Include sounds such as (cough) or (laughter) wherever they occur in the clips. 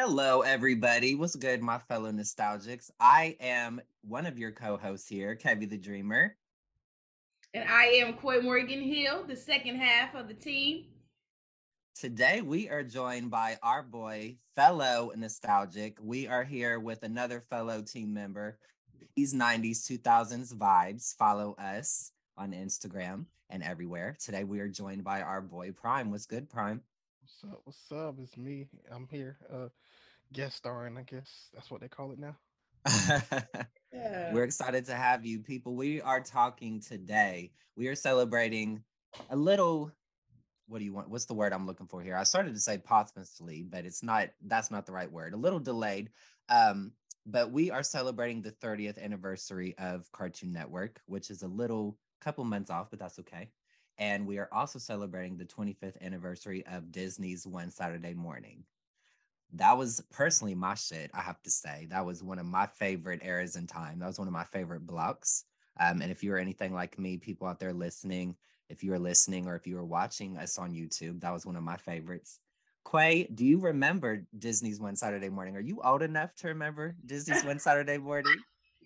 Hello, everybody. What's good, my fellow nostalgics? I am one of your co-hosts here, Kevy the Dreamer. And I am Quay Morgan Hill, the second half of the team. Today we are joined by our boy, fellow nostalgic. We are here with another fellow team member. These 90s, 2000s vibes. Follow us on Instagram and everywhere. Today we are joined by our boy Prime. What's good, Prime? What's up? What's up? It's me. I'm here. Uh guest starring, I guess that's what they call it now. yeah. (laughs) We're excited to have you, people. We are talking today. We are celebrating a little. What do you want? What's the word I'm looking for here? I started to say posthumously, but it's not. That's not the right word. A little delayed. Um, but we are celebrating the 30th anniversary of Cartoon Network, which is a little couple months off, but that's okay. And we are also celebrating the 25th anniversary of Disney's One Saturday Morning that was personally my shit. I have to say that was one of my favorite eras in time. That was one of my favorite blocks. Um, and if you're anything like me, people out there listening, if you are listening or if you are watching us on YouTube, that was one of my favorites. Quay, do you remember Disney's One Saturday Morning? Are you old enough to remember Disney's One Saturday Morning?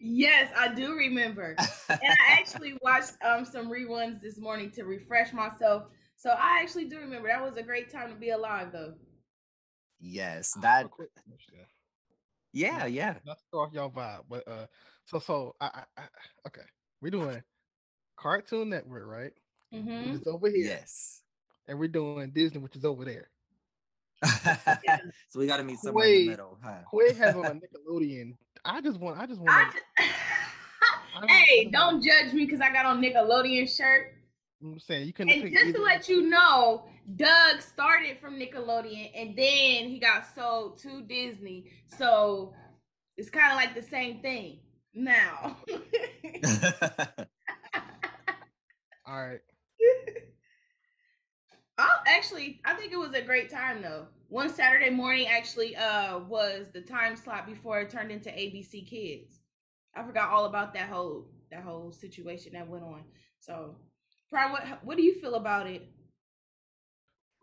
Yes, I do remember. (laughs) and I actually watched um, some reruns this morning to refresh myself. So I actually do remember. That was a great time to be alive, though. Yes, that. Yeah, yeah. Let's throw off y'all vibe, but uh, so so I, I, I okay, we're doing Cartoon Network, right? Mm-hmm. Which is over here. Yes. And we're doing Disney, which is over there. (laughs) so we got to meet somewhere Quay, in the middle. Huh? Quay has on a (laughs) Nickelodeon. I just want. I just want. (laughs) hey, don't judge me because I got on Nickelodeon shirt. I'm saying you can. And just either. to let you know, Doug started from Nickelodeon and then he got sold to Disney. So it's kind of like the same thing now. (laughs) (laughs) All right. Oh, actually, I think it was a great time though. One Saturday morning actually uh was the time slot before it turned into ABC Kids. I forgot all about that whole that whole situation that went on. So Prime, what what do you feel about it?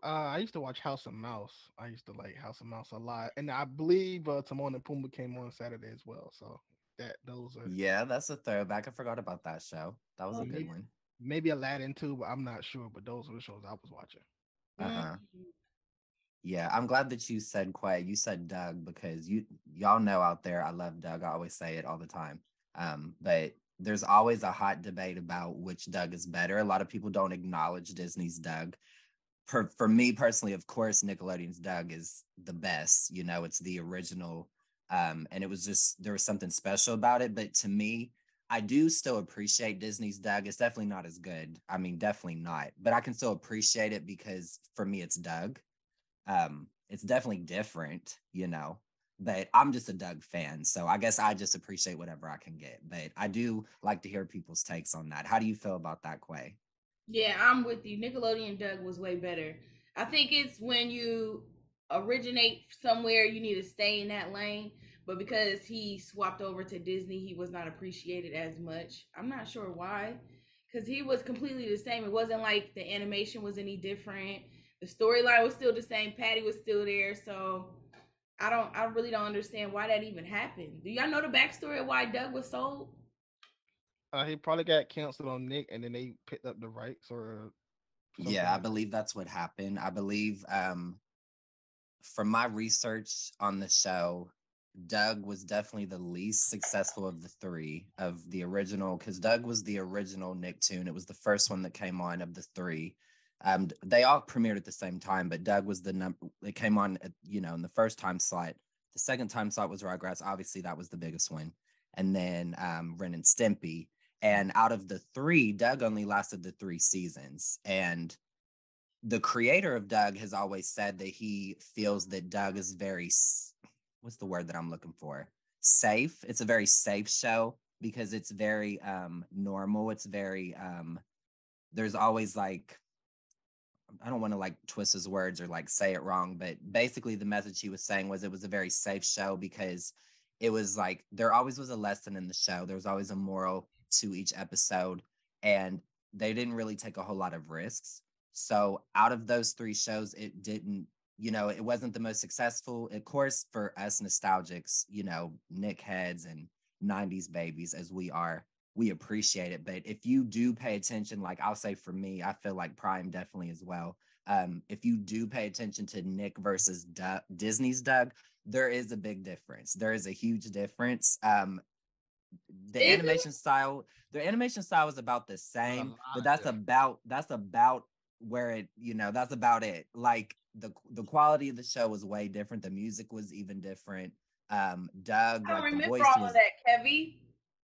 Uh, I used to watch House of Mouse. I used to like House of Mouse a lot, and I believe uh, Timon and Pumbaa came on Saturday as well. So that those are yeah, that's a throwback. I forgot about that show. That was a maybe, good one. Maybe Aladdin too, but I'm not sure. But those were the shows I was watching. Uh huh. Yeah, I'm glad that you said Quay. You said Doug because you y'all know out there I love Doug. I always say it all the time. Um, but there's always a hot debate about which Doug is better. A lot of people don't acknowledge Disney's Doug. For, for me personally, of course, Nickelodeon's Doug is the best. You know, it's the original. Um, and it was just, there was something special about it. But to me, I do still appreciate Disney's Doug. It's definitely not as good. I mean, definitely not. But I can still appreciate it because for me, it's Doug. Um, it's definitely different, you know but I'm just a Doug fan. So I guess I just appreciate whatever I can get. But I do like to hear people's takes on that. How do you feel about that, Quay? Yeah, I'm with you. Nickelodeon Doug was way better. I think it's when you originate somewhere, you need to stay in that lane. But because he swapped over to Disney, he was not appreciated as much. I'm not sure why. Because he was completely the same. It wasn't like the animation was any different. The storyline was still the same. Patty was still there. So I don't I really don't understand why that even happened. Do y'all know the backstory of why Doug was sold? Uh, he probably got canceled on Nick, and then they picked up the rights, or yeah, I believe that's what happened. I believe, um, from my research on the show, Doug was definitely the least successful of the three of the original, because Doug was the original Nicktoon. It was the first one that came on of the three. Um, they all premiered at the same time, but Doug was the number. It came on, you know, in the first time slot. The second time slot was Rugrats. Obviously, that was the biggest one, and then um, Ren and Stimpy. And out of the three, Doug only lasted the three seasons. And the creator of Doug has always said that he feels that Doug is very, what's the word that I'm looking for? Safe. It's a very safe show because it's very um, normal. It's very, um, there's always like I don't want to like twist his words or like say it wrong, but basically the message he was saying was it was a very safe show because it was like there always was a lesson in the show. There was always a moral to each episode, and they didn't really take a whole lot of risks. So out of those three shows, it didn't you know, it wasn't the most successful. Of course, for us nostalgics, you know, Nick heads and 90s babies as we are, we appreciate it. But if you do pay attention, like I'll say for me, I feel like Prime definitely as well. Um, if you do pay attention to Nick versus Doug, Disney's Doug, there is a big difference. There is a huge difference. Um, the animation style, the animation style is about the same, but that's about that's about where it, you know, that's about it. Like the the quality of the show was way different. The music was even different. Um, Doug, I like remember all was, of that, Kevy.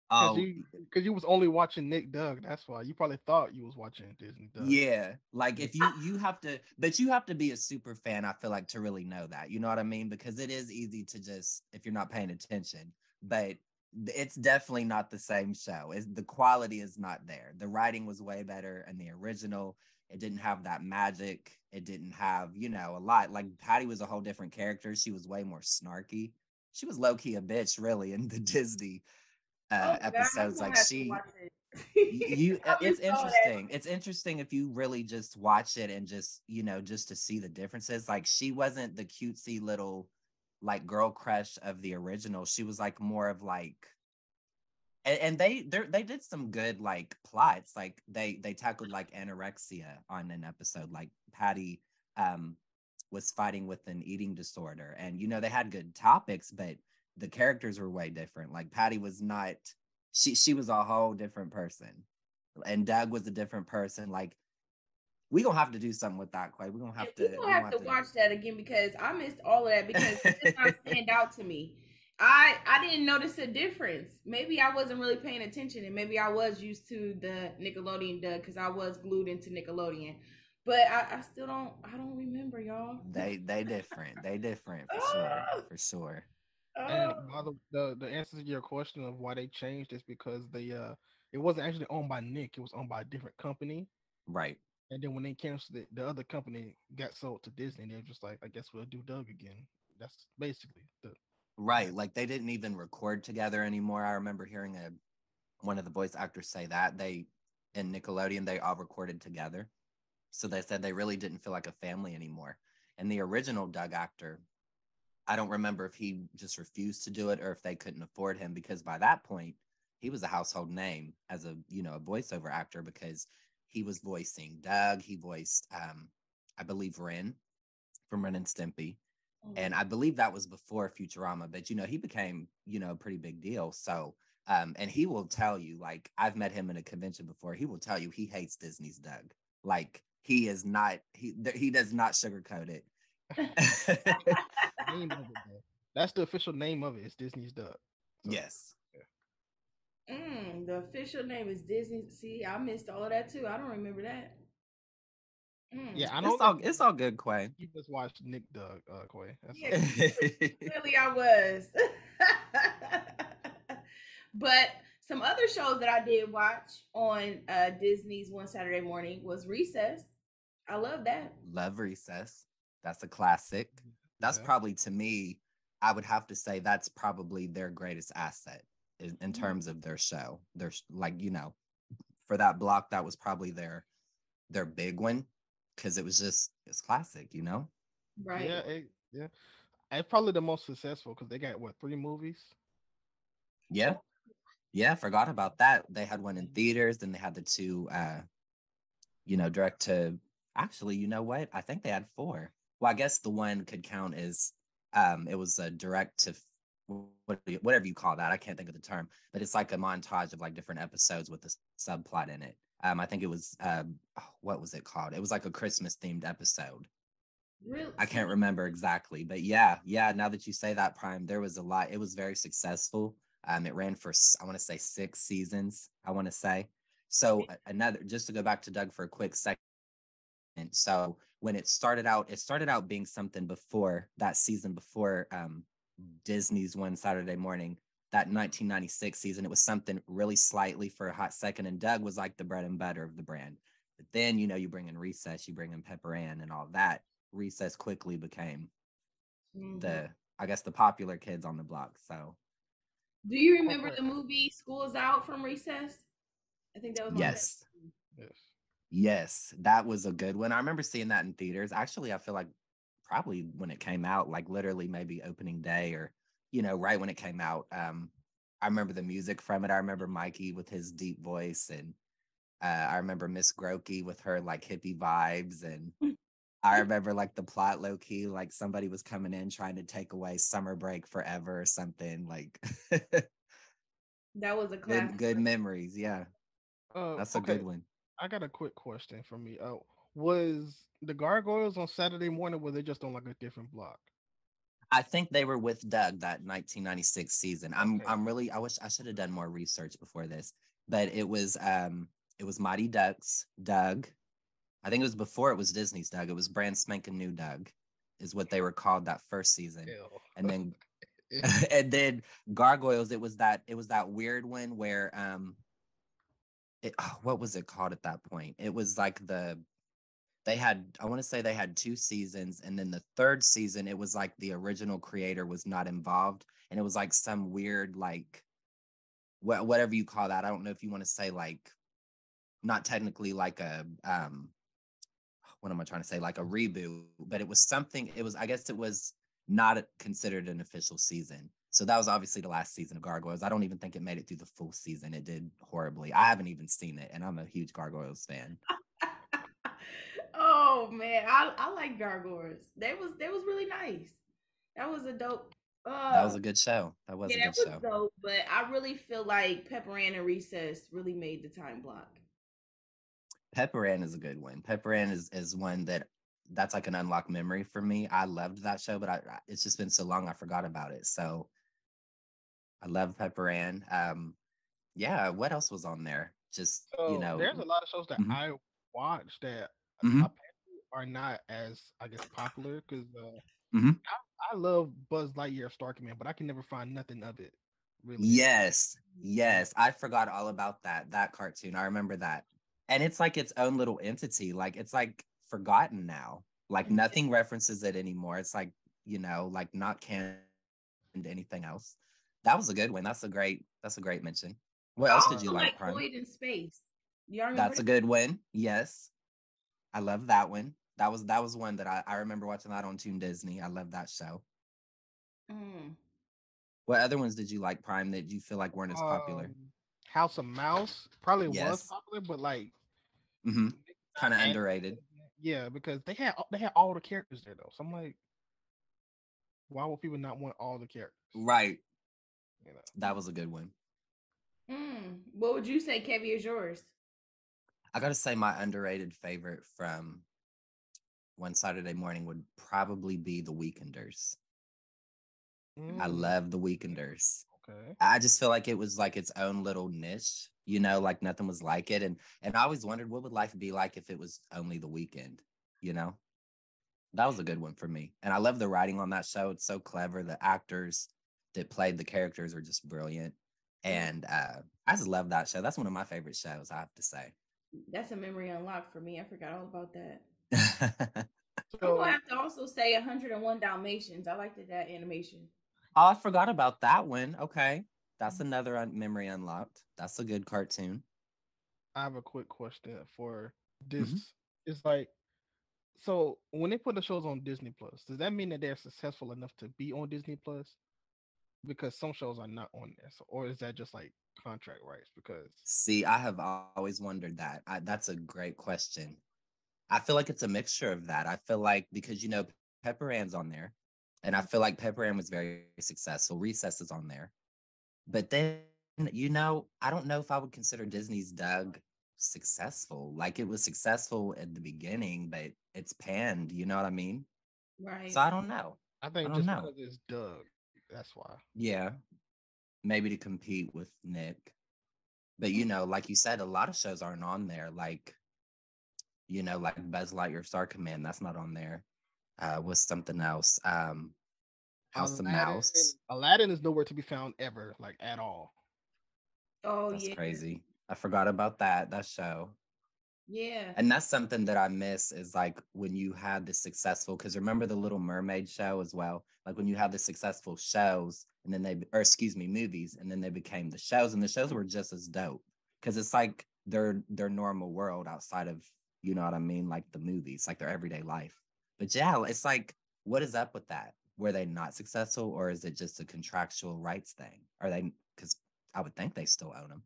Because you, cause you was only watching Nick Doug. That's why you probably thought you was watching Disney Doug. Yeah, like if you you have to, but you have to be a super fan. I feel like to really know that. You know what I mean? Because it is easy to just if you're not paying attention. But it's definitely not the same show. It's, the quality is not there. The writing was way better and the original. It didn't have that magic. It didn't have, you know, a lot. Like Patty was a whole different character. She was way more snarky. She was low key a bitch, really, in the (laughs) Disney uh, oh, episodes. Like she, you, (laughs) it's interesting. It's interesting if you really just watch it and just, you know, just to see the differences. Like she wasn't the cutesy little like girl crush of the original. She was like more of like and, and they they did some good like plots. Like they they tackled like anorexia on an episode. Like Patty um was fighting with an eating disorder. And you know, they had good topics, but the characters were way different. Like Patty was not she she was a whole different person. And Doug was a different person. Like we gonna have to do something with that, Quay. We're gonna have to. we gonna have, have to, to watch that again because I missed all of that because it did not (laughs) stand out to me. I I didn't notice a difference. Maybe I wasn't really paying attention, and maybe I was used to the Nickelodeon Doug because I was glued into Nickelodeon. But I, I still don't I don't remember y'all. They they different. they different for sure. For sure. And the, the the answer to your question of why they changed is because they uh it wasn't actually owned by Nick. It was owned by a different company. Right. And then when they canceled it, the other company got sold to Disney. They're just like, I guess we'll do Doug again. That's basically the right. Like they didn't even record together anymore. I remember hearing a one of the voice actors say that they in Nickelodeon they all recorded together. So they said they really didn't feel like a family anymore. And the original Doug actor, I don't remember if he just refused to do it or if they couldn't afford him because by that point he was a household name as a you know a voiceover actor because he was voicing Doug. He voiced, um, I believe, Ren from Ren and Stimpy. Mm-hmm. And I believe that was before Futurama, but you know, he became, you know, a pretty big deal. So, um, and he will tell you, like, I've met him in a convention before. He will tell you he hates Disney's Doug. Like, he is not, he, he does not sugarcoat it. That's the official name of it. It's Disney's Doug. So. Yes. Mm, the official name is Disney. See, I missed all of that too. I don't remember that. Mm. Yeah, I know. It's all, it's all good, Quay. You just watched Nick Doug, uh, Quay. That's yeah, (laughs) clearly I was. (laughs) but some other shows that I did watch on uh, Disney's one Saturday morning was Recess. I love that. Love Recess. That's a classic. That's yeah. probably to me, I would have to say that's probably their greatest asset in, in mm-hmm. terms of their show. There's like, you know, for that block, that was probably their their big one because it was just it's classic, you know? Right. Yeah, it, yeah. It's probably the most successful because they got what three movies? Yeah. Yeah, forgot about that. They had one in theaters, then they had the two uh you know, direct to actually, you know what? I think they had four. Well, I guess the one could count as um it was a direct to whatever you call that. I can't think of the term, but it's like a montage of like different episodes with a subplot in it. Um, I think it was oh, what was it called? It was like a Christmas themed episode. Really? I can't remember exactly, but yeah, yeah. Now that you say that, Prime, there was a lot. It was very successful. Um, it ran for I want to say six seasons. I want to say. So another, just to go back to Doug for a quick second. So when it started out, it started out being something before that season before um, Disney's one Saturday morning, that 1996 season. It was something really slightly for a hot second, and Doug was like the bread and butter of the brand. But then, you know, you bring in Recess, you bring in Pepper Ann, and all that. Recess quickly became mm-hmm. the, I guess, the popular kids on the block. So, do you remember the movie School's Out from Recess? I think that was yes, yes, yes. That was a good one. I remember seeing that in theaters. Actually, I feel like probably when it came out, like literally maybe opening day or you know, right when it came out. Um, I remember the music from it. I remember Mikey with his deep voice, and uh, I remember Miss Grotke with her like hippie vibes, and I remember like the plot low key, like somebody was coming in trying to take away summer break forever or something. Like (laughs) that was a classic. good, good memories. Yeah, Uh, that's a good one. I got a quick question for me. Uh, was the Gargoyles on Saturday morning? Were they just on like a different block? I think they were with Doug that 1996 season. I'm Okay. I'm really I wish I should have done more research before this, but it was um it was Mighty Ducks, Doug. I think it was before it was Disney's Doug. It was brand spanking new Doug, is what they were called that first season. Ew. And then (laughs) (laughs) and then Gargoyles, it was that it was that weird one where um it oh, what was it called at that point? It was like the they had I want to say they had two seasons and then the third season it was like the original creator was not involved and it was like some weird like wha- whatever you call that. I don't know if you want to say like not technically like a um what am I trying to say like a reboot, but it was something it was I guess it was not considered an official season. So that was obviously the last season of Gargoyles. I don't even think it made it through the full season. It did horribly. I haven't even seen it, and I'm a huge Gargoyles fan. Oh man, I I like Gargoyles. They was they was really nice. That was a dope. Uh, That was a good show. That was yeah, a that good was show. dope. But I really feel like Pepper Ann and Recess really made the time block. Pepper Ann is a good one. Pepper Ann is is one that that's like an unlocked memory for me. I loved that show, but I, I- it's just been so long I forgot about it. So I love Pepper Ann. Um, yeah. What else was on there? Just So you know, there's a lot of shows that Mhm. I watch that Mhm. apparently are not as I guess popular because uh, Mhm. I, I love Buzz Lightyear Star Command, but I can never find nothing of it. Really. Yes, yes. I forgot all about that that cartoon. I remember that. And it's like its own little entity. Like it's like forgotten now. Like nothing references it anymore. It's like, you know, like not canon to anything else. That was a good one. That's a great that's a great mention. What else did you also like, Prime? Lloyd in Space. Y'all That's a good one. Yes. I love that one. That was that was one that I, I remember watching that on Toon Disney. I love that show. Mm. What other ones did you like, Prime, that you feel like weren't as popular? Um, House of Mouse probably was popular, but like hmm Kind of underrated. Yeah, because they had they had all the characters there though. So I'm like, why would people not want all the characters? Right. You know. That was a good one. Mm. What would you say, Kevy, is yours? I gotta say, my underrated favorite from one Saturday morning would probably be the Weekenders. I Mm, love the Weekenders. Okay. I just feel like it was like its own little niche, you know, like nothing was like it. And and I always wondered what would life be like if it was only the weekend, you know? That was a good one for me. And I love the writing on that show. It's so clever. The actors that played the characters are just brilliant. And uh I just love that show. That's one of my favorite shows, I have to say. That's a memory unlocked for me. I forgot all about that. I (laughs) So will have to also say 101 Dalmatians. I liked that animation. Oh, I forgot about that one. Okay. That's another un- memory unlocked. That's a good cartoon. I have a quick question for this. Mm-hmm. It's like, so when they put the shows on Disney Plus, does that mean that they're successful enough to be on Disney Plus? Because some shows are not on this, so, or is that just like contract rights? Because See, I have always wondered that. I, that's a great question. I feel like it's a mixture of that. I feel like because you know Pepper Ann's on there, and I feel like Pepper Ann was very successful. Recess is on there, but then you know I don't know if I would consider Disney's Doug successful. Like it was successful at the beginning, but it's panned. You know what I mean? Right. So I don't know. I think don't just know. because it's Doug, that's why. Yeah, maybe to compete with Nick. But you know, like you said, a lot of shows aren't on there. Like, you know, like Buzz Lightyear Star Command, that's not on there. Uh, was something else. Um, House of Mouse. Aladdin is nowhere to be found ever, like at all. oh That's yeah. crazy. I forgot about that. That show. Yeah. And that's something that I miss is like when you had the successful, because remember the Little Mermaid show as well? Like when you had the successful shows and then they, or excuse me, movies, and then they became the shows, and the shows were just as dope because it's like their their normal world outside of, you know what I mean, like the movies, like their everyday life. But yeah, it's like what is up with that? Were they not successful, or is it just a contractual rights thing? Are they? Because I would think they still own them.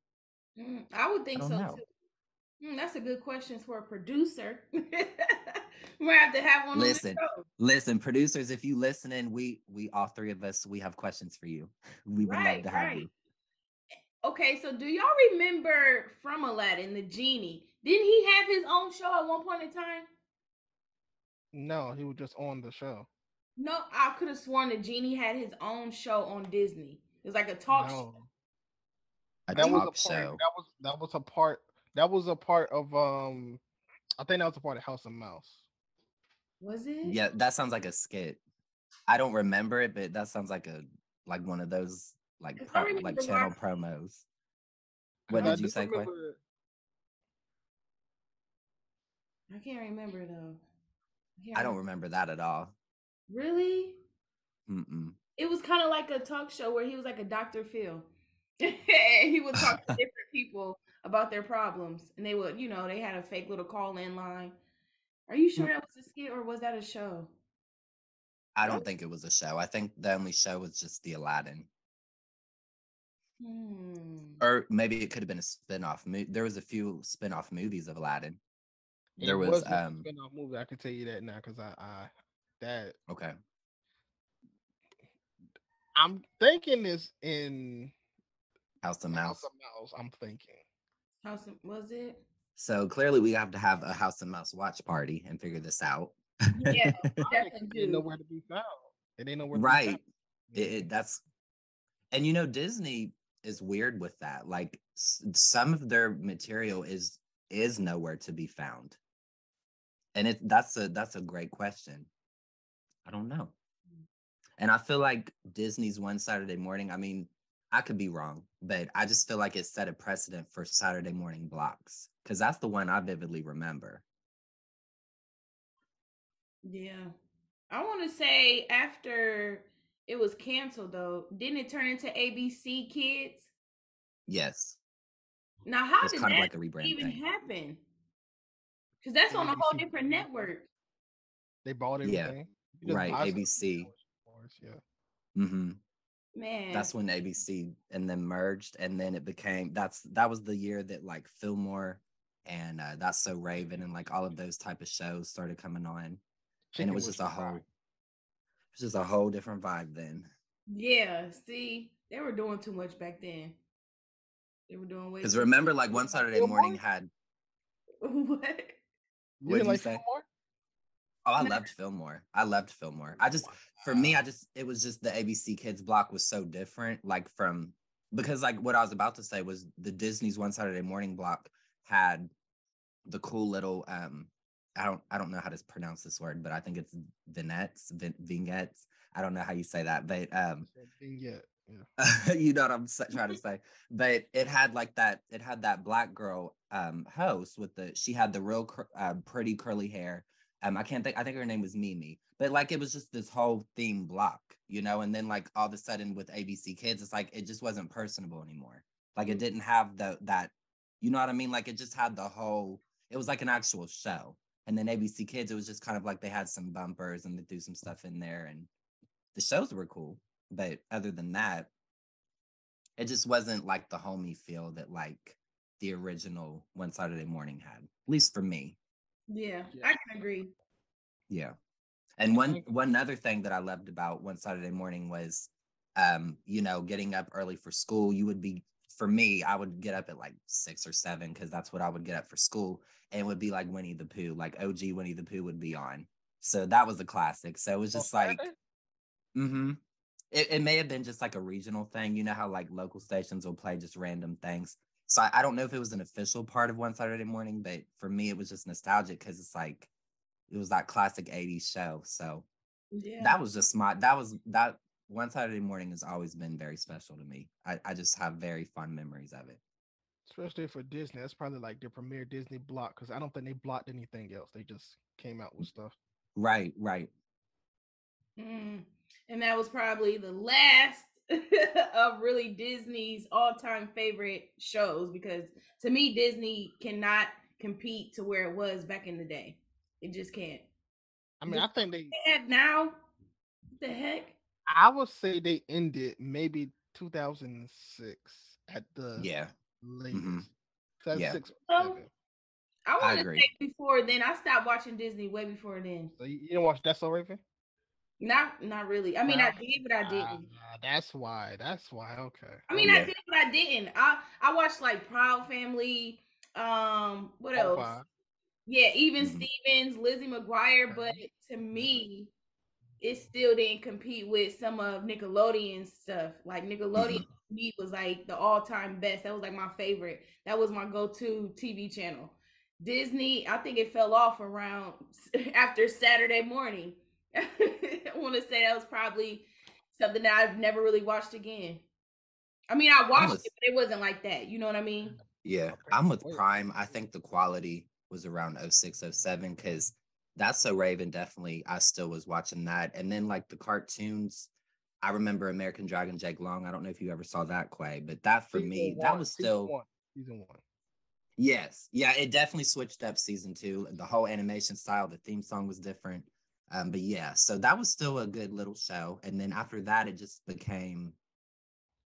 Mm, I would think don't so know. too. Mm, that's a good question for a producer. (laughs) we have to have one Listen, on the show. Listen, producers, if you listening, we we all three of us, we have questions for you. (laughs) We would love to have right. you. Okay, so do y'all remember from Aladdin, the genie? Didn't he have his own show at one point in time? No, he was just on the show. No, I could have sworn that genie had his own show on Disney. It was like a talk show. No. A that was a part. show. That was that was a part. That was a part of um. I think that was a part of House of Mouse. Was it? Yeah, that sounds like a skit. I don't remember it, but that sounds like a like one of those like pro, like channel promos. promos. 'Cause What I did you say, remember- I can't remember though. can't I don't remember that at all. Really? Mm-mm. It was kind of like a talk show where he was like a Dr. Phil. (laughs) he would talk to (laughs) different people about their problems. And they would, you know, they had a fake little call in line. Are you sure that was a skit or was that a show? I don't think it was a show. I think the only show was just the Aladdin, Hmm. or maybe it could have been a spin-off. There was a few spin-off movies of Aladdin. It There was wasn't a um spin-off movie. I can tell you that now because I, I that okay. I'm thinking this in House of House Mouse. of Mouse. I'm thinking. House some was it? So clearly, we have to have a House of Mouse watch party and figure this out. Yeah, (laughs) Right, definitely 'cause It ain't do. nowhere to be found. It ain't nowhere. To right. Be found. It, it, that's and you know Disney is weird with that. Like s- some of their material is is nowhere to be found, and it that's a that's a great question. I don't know, and I feel like Disney's One Saturday Morning. I mean, I could be wrong, but I just feel like it set a precedent for Saturday morning blocks because that's the one I vividly remember. Yeah. I want to say after it was canceled though, didn't it turn into ABC Kids? Yes, Now, how it's did kind of that like even thing. happen? Because that's on a whole different Network. network. They bought Yeah, everything. You just right, ABC. you know it's yours, Yeah. Mm-hmm. Man, that's when ABC and then merged, and then it became that's that was the year that like Fillmore and uh, that's so Raven and like all of those type of shows started coming on, and it was Wings just a whole, fire. it was just a whole different vibe then. yeah. See, they were doing too much back then. They were doing way. Because remember, like one Saturday morning had (laughs) what? You What'd didn't you like say? Fillmore? oh I No. loved Fillmore. I loved Fillmore. I just for me, I just it was just the ABC Kids block was so different, like from because like what I was about to say was the Disney's One Saturday Morning block had the cool little um I don't I don't know how to pronounce this word, but I think it's vignettes, vin- vignettes. I don't know how you say that, but um Vignette. Yeah. (laughs) you know what I'm trying to say. But it had like that. It had that black girl um host with the. She had the real uh, pretty curly hair. Um, I can't think. I think her name was Mimi. But like it was just this whole theme block, you know. And then like all of a sudden with ABC Kids, it's like it just wasn't personable anymore. Like it didn't have the that. You know what I mean? Like it just had the whole. It was like an actual show. And then ABC Kids, it was just kind of like they had some bumpers and they threw some stuff in there, and the shows were cool but other than that it just wasn't like the homey feel that like the original one saturday morning had at least for me Yeah, Yeah. I can agree. yeah and one one other thing that i loved about one saturday morning was um you know getting up early for school you would be for me i would get up at like six or seven because that's what i would get up for school and it would be like winnie the pooh like og winnie the pooh would be on so that was a classic so it was just like Mm-hmm. It, it may have been just like a regional thing. You know how like local stations will play just random things. So I, I don't know if it was an official part of One Saturday Morning, but for me it was just nostalgic because it's like it was that classic '80s show. So Yeah, that was just my that was that One Saturday Morning has always been very special to me. I, I just have very fond memories of it. Especially for Disney, that's probably like their premier Disney block because I don't think they blocked anything else. They just came out with stuff. Right, right. Mm. And that was probably the last (laughs) of really Disney's all-time favorite shows because to me Disney cannot compete to where it was back in the day. It just can't. I mean, I think they They have now The heck? I would say they ended maybe 2006 at the Yeah. latest. Mhm. 2006 Yeah. or seven. I I want to agree. say before then. I stopped watching Disney way before then. So you, you didn't watch That's So Raven? Not, not really. I mean, I did, but I didn't. Ah, that's why. That's why. Okay. I mean, I Yeah. did, but I didn't. I I watched like Proud Family. Um, what All else? five. Yeah, even Mhm. Stevens, Lizzie McGuire, but to me, it still didn't compete with some of Nickelodeon's stuff. Like Nickelodeon to me was like the all-time best. That was like my favorite. That was my go-to TV channel. Disney, I think it fell off around (laughs) after Saturday morning. (laughs) I want to say that was probably something that I've never really watched again. I mean, I watched was- it, but it wasn't like that. You know what I mean? Yeah, I'm with Prime. I think the quality was around 06, 07 because that's so Raven. Definitely, I still was watching that. And then like the cartoons, I remember American Dragon Jake Long. I don't know if you ever saw that, Quay, but that for Season me, that one, was season still one. Season one. yes, yeah. It definitely switched up season two. The whole animation style, the theme song was different. Um, but yeah, so that was still a good little show. And then after that, it just became,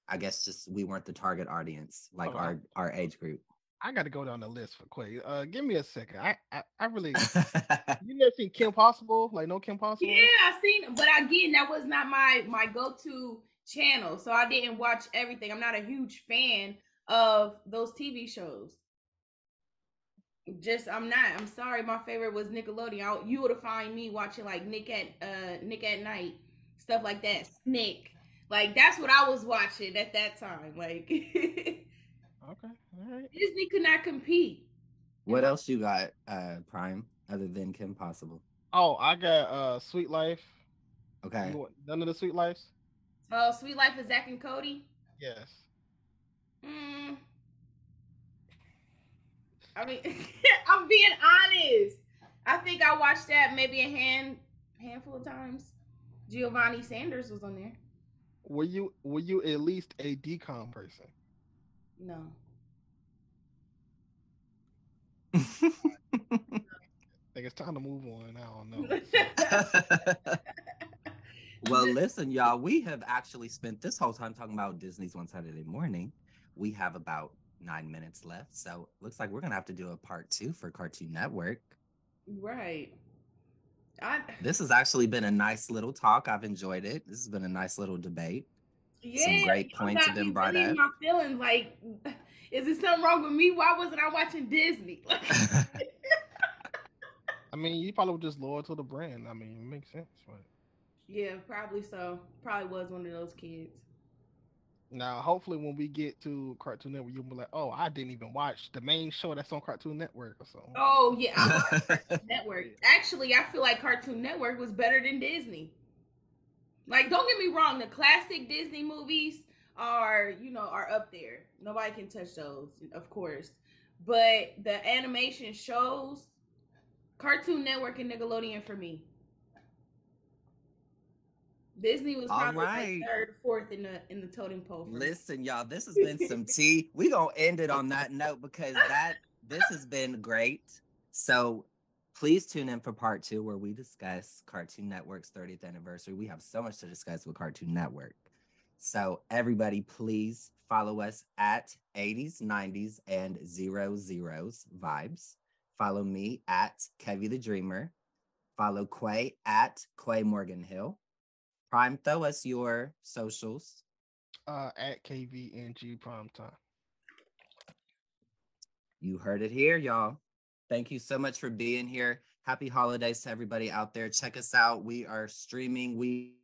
I guess, just we weren't the target audience, like Hold on. our our age group. I got to go down the list for Quay. Uh, give me a second. I, I, I really. (laughs) You never seen Kim Possible? Like no Kim Possible? Yeah, I seen, but again, that was not my my go to channel, so I didn't watch everything. I'm not a huge fan of those TV shows. Just I'm not. I'm sorry. My favorite was Nickelodeon. I, you would have find me watching like Nick at uh Nick at Night, stuff like that. Nick, like that's what I was watching at that time. Like (laughs) Okay. All right. Disney could not compete. What else you got, uh, Prime, other than Kim Possible? Oh, I got uh Suite Life. Okay. None of the Suite Lives? Oh, Suite Life of Zack and Cody. Yes. Mm. I mean, (laughs) I'm being honest. I think I watched that maybe a hand handful of times. Giovanni Sanders was on there. Were you were you at least a DCOM person? No. (laughs) I think it's time to move on. I don't know. (laughs) well, listen, y'all, we have actually spent this whole time talking about Disney's One Saturday Morning. We have about nine minutes left. So looks like we're going to have to do a part two for Cartoon Network. right. I This has actually been a nice little talk. I've enjoyed it. This has been a nice little debate. yeah, Some great points have got been brought up. My feelings like, (laughs) is there something wrong with me? Why wasn't I watching Disney? (laughs) (laughs) I mean, you probably were just loyal to the brand. I mean, it makes sense. But yeah, probably so. Probably was one of those kids. Now, hopefully, when we get to Cartoon Network, you'll be like, "Oh, I didn't even watch the main show that's on Cartoon Network or something." Oh yeah, I watched (laughs) Cartoon Network. Actually, I feel like Cartoon Network was better than Disney. Like, don't get me wrong, the classic Disney movies are, you know, are up there. Nobody can touch those, of course. But the animation shows, Cartoon Network and Nickelodeon for me. Disney was probably right. like third, fourth in the in the totem pole. Listen, y'all, this has been some tea. We gonna end it on that note because that this has been great. So please tune in for part two where we discuss Cartoon Network's 30th anniversary. We have so much to discuss with Cartoon Network. So everybody, please follow us at 80s, 90s, and zero zeros vibes. Follow me at Kevy the Dreamer. Follow Quay at Quay Morgan Hill. Prime, throw us your socials. Uh, at KVNG Prime Time. You heard it here, y'all. Thank you so much for being here. Happy holidays to everybody out there. Check us out. We are streaming. We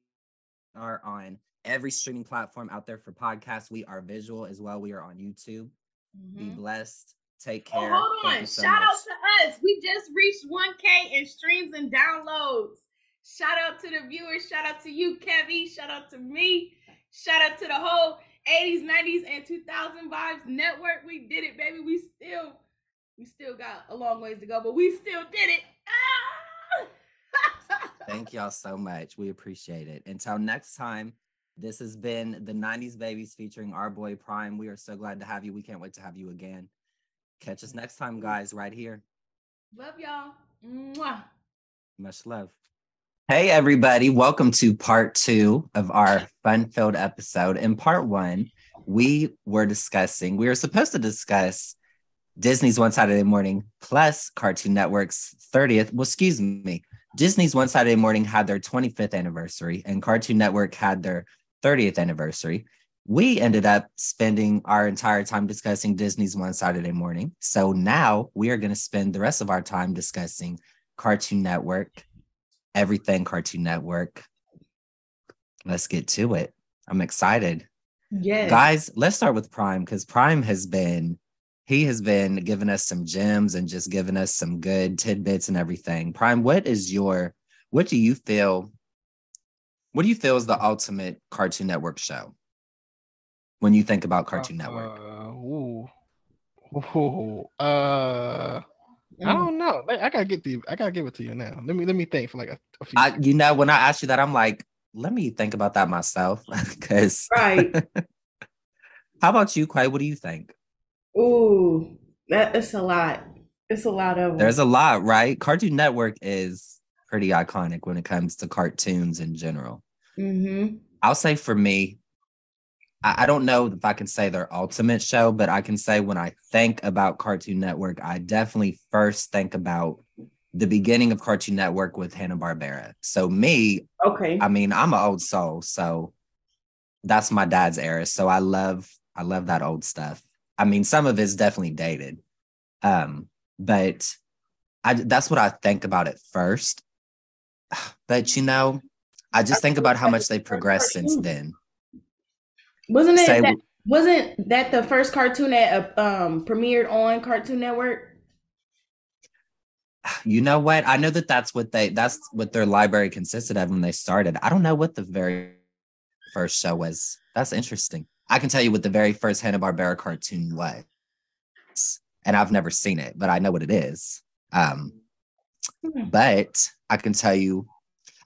are on every streaming platform out there for podcasts. We are visual as well. We are on YouTube. Be Mhm. blessed. Take Oh, care. hold on. so Shout much. out to us. We just reached 1K in streams and downloads. Shout out to the viewers. Shout out to you, Kevy. Shout out to me. Shout out to the whole 80s, 90s, and 2000 Vibes Network. We did it, baby. We still, we still got a long ways to go, but we still did it. Ah! (laughs) Thank y'all so much. We appreciate it. Until next time, this has been the 90s Babies featuring our boy Prime. We are so glad to have you. We can't wait to have you again. Catch us next time, guys, right here. Love y'all. Mwah. Much love. Hey, everybody. Welcome to part two of our fun filled episode. In part one, we were discussing, we were supposed to discuss Disney's One Saturday Morning plus Cartoon Network's 30th. Well, excuse me. Disney's One Saturday Morning had their 25th anniversary, and Cartoon Network had their 30th anniversary. We ended up spending our entire time discussing Disney's One Saturday Morning. So now we are going to spend the rest of our time discussing Cartoon Network, everything Cartoon Network. Let's get to it. I'm excited. Yeah. Guys, let's start with Prime because Prime has been he has been giving us some gems and just giving us some good tidbits and everything. Prime, what is your what do you feel what do you feel is the ultimate Cartoon Network show when you think about Cartoon Network? Uh, ooh. Ooh. Uh, I Mm. don't know. I gotta get the. I gotta give it to you now. Let me let me think for like a, a few. I you know when I asked you that I'm like, let me think about that myself (laughs) because Right. (laughs) how about you, Quay? What do you think? Ooh, that it's a lot. It's a lot of them. There's a lot, right? Cartoon Network is pretty iconic when it comes to cartoons in general. mm-hmm. I'll say for me, I, I don't know if I can say their ultimate show, but I can say when I think about Cartoon Network, I definitely first think about the beginning of Cartoon Network with Hanna Barbera. So me, Okay. I mean, I'm an old soul, so that's my dad's era. So I love, I love that old stuff. I mean, some of it's definitely dated, um, but I that's what I think about it first. (sighs) But you know, I just think about how much they progressed since then. Wasn't it Say- that, wasn't that the first cartoon that uh, um premiered on Cartoon Network? You know what? I know that that's what they that's what their library consisted of when they started. I don't know what the very first show was. That's interesting. I can tell you what the very first Hanna Barbera cartoon was, and I've never seen it, but I know what it is. Um, Hmm. but I can tell you,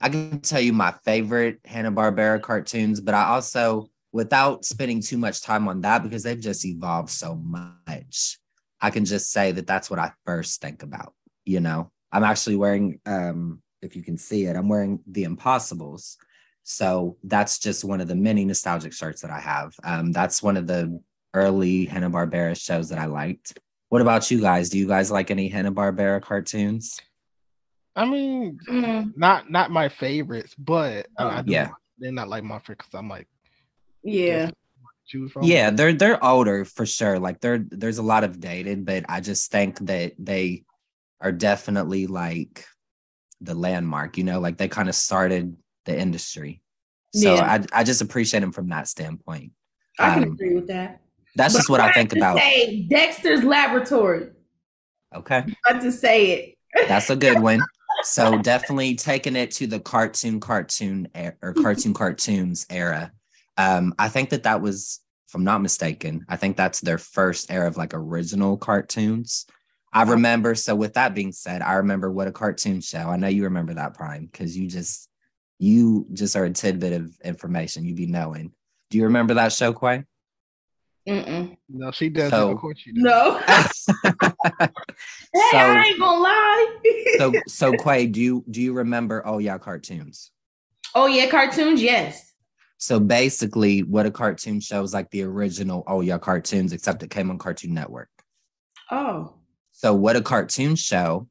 I can tell you my favorite Hanna Barbera cartoons. But I also, without spending too much time on that, because they've just evolved so much, I can just say that that's what I first think about you know? I'm actually wearing um if you can see it i'm wearing the impossibles. So that's just one of the many nostalgic shirts that i have. Um that's one of the early hanna-barbera shows that i liked. What about you guys? Do you guys like any hanna-barbera cartoons? I mean, Mm, not not my favorites, but I, I Oh. Yeah. they're not like my favorite because I'm like yeah. choose from. yeah they're they're older for sure like they're there's a lot of dated but i just think that they are definitely like the landmark you know like they kind of started the industry so Yeah. I, I just appreciate them from that standpoint I can Um, agree with that. that's But just what i I'm think about about Say Dexter's Laboratory. okay I'm about to say it. that's a good one so (laughs) definitely taking it to the cartoon cartoon e- or cartoon cartoons era um i think that that was if i'm not mistaken i think that's their first era of like original cartoons i remember so with that being said i remember what a cartoon show i know you remember that prime because you just you just are a tidbit of information You'd be knowing do you remember that show quay Mm-mm. No, she does. So- of course she does. No. (laughs) hey, So- I ain't gonna lie. (laughs) so so (laughs) quay do you do you remember oh yeah cartoons oh yeah, cartoons, yes. So basically, what a cartoon show is like the original Oh Yeah cartoons, except it came on Cartoon Network. Oh. So, what a cartoon show